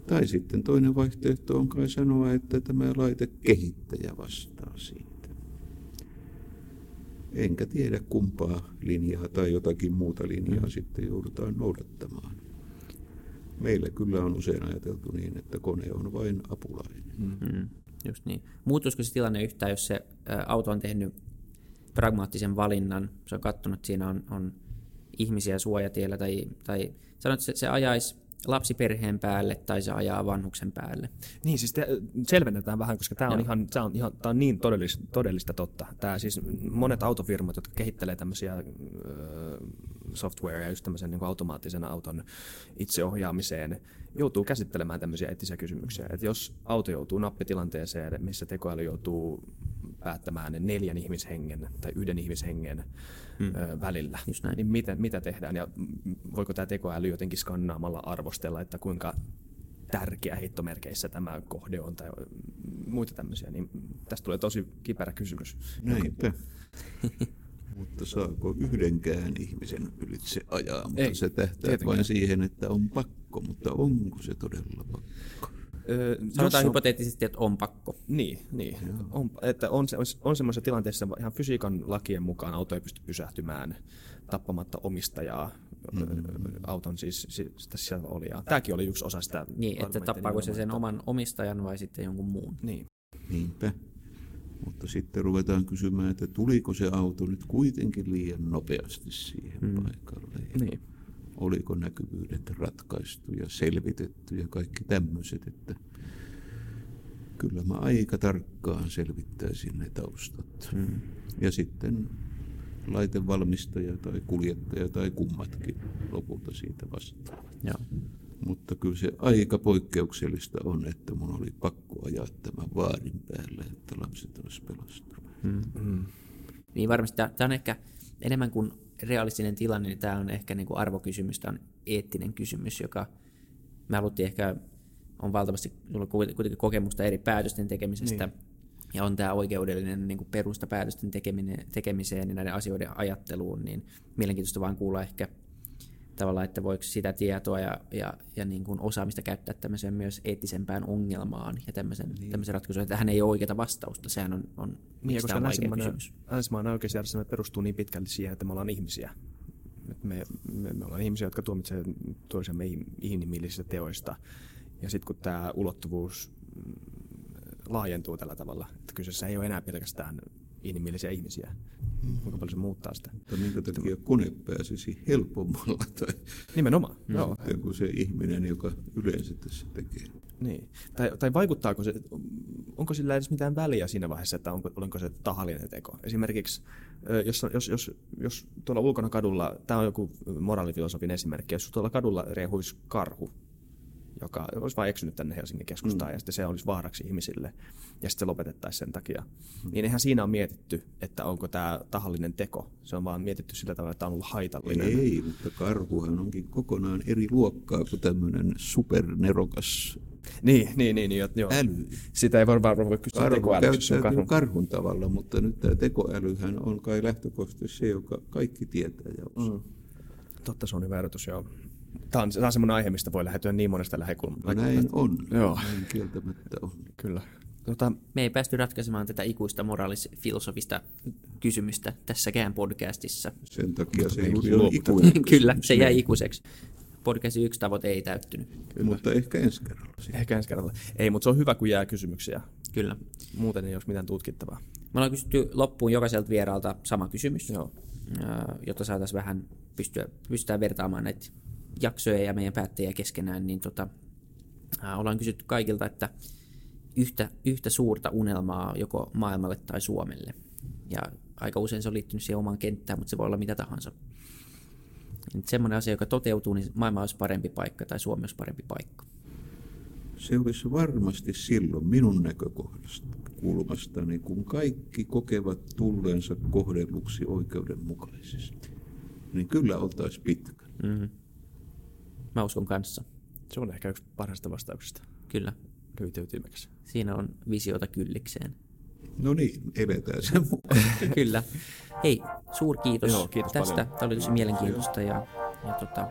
Speaker 4: Tai sitten toinen vaihtoehto on kai sanoa, että tämä laitekehittäjä vastaa siitä. Enkä tiedä kumpaa linjaa tai jotakin muuta linjaa mm. sitten joudutaan noudattamaan. Meillä kyllä on usein ajateltu niin, että kone on vain apulainen.
Speaker 2: Mm. Just niin. Muuttuisiko se tilanne yhtään, jos se auto on tehnyt pragmaattisen valinnan, se on katsonut, että siinä on, on ihmisiä suojatiellä tai, tai sanot, että se, se ajaisi lapsiperheen päälle tai se ajaa vanhuksen päälle.
Speaker 1: Niin, siis te, selvennetään vähän, koska tämä on, ihan, tämä on, ihan, tämä on niin todellista, todellista totta. Tämä siis monet autofirmat, jotka kehittelee tämmöisiä äh, softwarea just tämmöisen niin automaattisen auton itseohjaamiseen, joutuu käsittelemään tämmöisiä eettisiä kysymyksiä. Että jos auto joutuu nappitilanteeseen, missä tekoäly joutuu päättämään neljän ihmishengen tai yhden ihmishengen mm. ö, välillä, niin mitä, mitä tehdään ja voiko tämä tekoäly jotenkin skannaamalla arvostella, että kuinka tärkeä heittomerkeissä tämä kohde on tai muita tämmöisiä, niin tästä tulee tosi kiperä kysymys.
Speaker 4: Näinpä. Mutta saako yhdenkään ihmisen ylitse ajaa, mutta Ei, se tähtää tietenkään. vain siihen, että on pakko, mutta onko se todella pakko?
Speaker 2: Öö, Sanotaan on, hypoteettisesti, että on pakko.
Speaker 1: Niin, niin. On, että on, on, on semmoisessa tilanteessa ihan fysiikan lakien mukaan auto ei pysty pysähtymään tappamatta omistajaa, mm. auton siis sitä siellä oli. Ja tämäkin oli yksi osa sitä.
Speaker 2: Niin, että tappaako se sen oman omistajan vai sitten jonkun muun.
Speaker 1: Niin.
Speaker 4: Niinpä. Mutta sitten ruvetaan kysymään, että tuliko se auto nyt kuitenkin liian nopeasti siihen mm. paikalle.
Speaker 1: Niin
Speaker 4: oliko näkyvyydet ratkaistu ja selvitetty ja kaikki tämmöiset, että kyllä mä aika tarkkaan selvittäisin ne taustat. Hmm. Ja sitten laitevalmistaja tai kuljettaja tai kummatkin lopulta siitä vastaavat.
Speaker 2: Joo.
Speaker 4: Mutta kyllä se aika poikkeuksellista on, että mun oli pakko ajaa tämän vaarin päälle, että lapset olisi pelastunut.
Speaker 1: Mm.
Speaker 2: Niin varmasti tämä on ehkä enemmän kuin realistinen tilanne, niin tämä on ehkä niin kuin arvokysymys, tämä on eettinen kysymys, joka me haluttiin ehkä, on valtavasti kuitenkin kokemusta eri päätösten tekemisestä, niin. ja on tämä oikeudellinen niin kuin perusta päätösten tekeminen, tekemiseen ja näiden asioiden ajatteluun, niin mielenkiintoista vaan kuulla ehkä tavallaan, että voiko sitä tietoa ja, ja, ja niin kuin osaamista käyttää tämmöiseen myös eettisempään ongelmaan ja tämmöisen, niin. tämmöisen ratkaisuun. Tähän ei ole oikeaa vastausta, sehän on, on
Speaker 1: Niin, koska länsimainen, länsimainen oikeusjärjestelmä perustuu niin pitkälti siihen, että me ollaan ihmisiä. Me, me, me ollaan ihmisiä, jotka tuomitsevat toisemme in- inhimillisistä teoista. Ja sitten kun tämä ulottuvuus mm, laajentuu tällä tavalla, että kyseessä ei ole enää pelkästään inhimillisiä ihmisiä, kuinka paljon se muuttaa sitä.
Speaker 4: Mutta minkä takia kone pääsisi helpommalla tai
Speaker 1: Nimenomaan, mm. joo.
Speaker 4: kuin se ihminen, joka yleensä tässä tekee.
Speaker 1: Niin. Tai, tai vaikuttaako se, onko sillä edes mitään väliä siinä vaiheessa, että onko, olenko se tahallinen teko? Esimerkiksi, jos, jos, jos, jos tuolla ulkona kadulla, tämä on joku moraalifilosofin esimerkki, jos tuolla kadulla riehuisi karhu, joka olisi vain eksynyt tänne Helsingin keskustaan, mm. ja sitten se olisi vaaraksi ihmisille, ja sitten se lopetettaisiin sen takia. Mm. Niin eihän siinä on mietitty, että onko tämä tahallinen teko. Se on vaan mietitty sillä tavalla, että on ollut haitallinen.
Speaker 4: Ei, mutta karhuhan onkin kokonaan eri luokkaa kuin tämmöinen supernerokas
Speaker 1: Niin, niin, niin, niin joo.
Speaker 4: äly.
Speaker 1: Sitä ei varmaan voi kysyä
Speaker 4: Karhu
Speaker 1: tekoälyksi, jos on
Speaker 4: käyttäytyy
Speaker 1: karhu.
Speaker 4: karhun tavalla, mutta nyt tämä tekoälyhän on kai lähtökohtaisesti se, joka kaikki tietää ja osaa.
Speaker 1: Mm. Totta, se on hyvä ehdotus, joo. Tämä on, tämä on semmoinen aihe, mistä voi lähetyä niin monesta lähekulmasta.
Speaker 4: No näin on.
Speaker 1: Joo.
Speaker 4: Näin kieltämättä on.
Speaker 1: Kyllä. Tota,
Speaker 2: Me ei päästy ratkaisemaan tätä ikuista moraalisfilosofista kysymystä tässäkään podcastissa.
Speaker 4: Sen takia se
Speaker 1: ei
Speaker 4: on
Speaker 1: luovuteta.
Speaker 4: ikuinen.
Speaker 2: Kyllä, se jäi ikuiseksi. Podcastin yksi tavoite ei täyttynyt.
Speaker 4: Mutta ehkä ensi kerralla. sitten.
Speaker 1: ehkä ensi kerralla. Ei, mutta se on hyvä, kun jää kysymyksiä.
Speaker 2: Kyllä.
Speaker 1: Muuten ei olisi mitään tutkittavaa.
Speaker 2: Me ollaan kysytty loppuun jokaiselta vieraalta sama kysymys,
Speaker 1: Joo.
Speaker 2: ää, jotta saataisiin vähän pystyä, pystytään vertaamaan näitä jaksoja ja meidän päättäjiä keskenään, niin tota, ollaan kysytty kaikilta, että yhtä, yhtä suurta unelmaa joko maailmalle tai Suomelle. Ja aika usein se on liittynyt siihen omaan kenttään, mutta se voi olla mitä tahansa. Nyt semmoinen asia, joka toteutuu, niin maailma olisi parempi paikka tai Suomi olisi parempi paikka.
Speaker 4: Se olisi varmasti silloin minun näkökohdasta kulmastani, kun kaikki kokevat tulleensa kohdelluksi oikeudenmukaisesti. Niin kyllä oltaisiin pitkä.
Speaker 2: Mm-hmm. Mä uskon kanssa.
Speaker 1: Se on ehkä yksi parhaista vastauksista.
Speaker 2: Kyllä.
Speaker 1: Lyhyt
Speaker 2: Siinä on visiota kyllikseen.
Speaker 4: No niin, eletään sen mukaan.
Speaker 2: Kyllä. Hei, suurkiitos
Speaker 1: Joo, kiitos
Speaker 2: tästä.
Speaker 1: paljon.
Speaker 2: Tämä oli tosi mielenkiintoista ja, ja tota,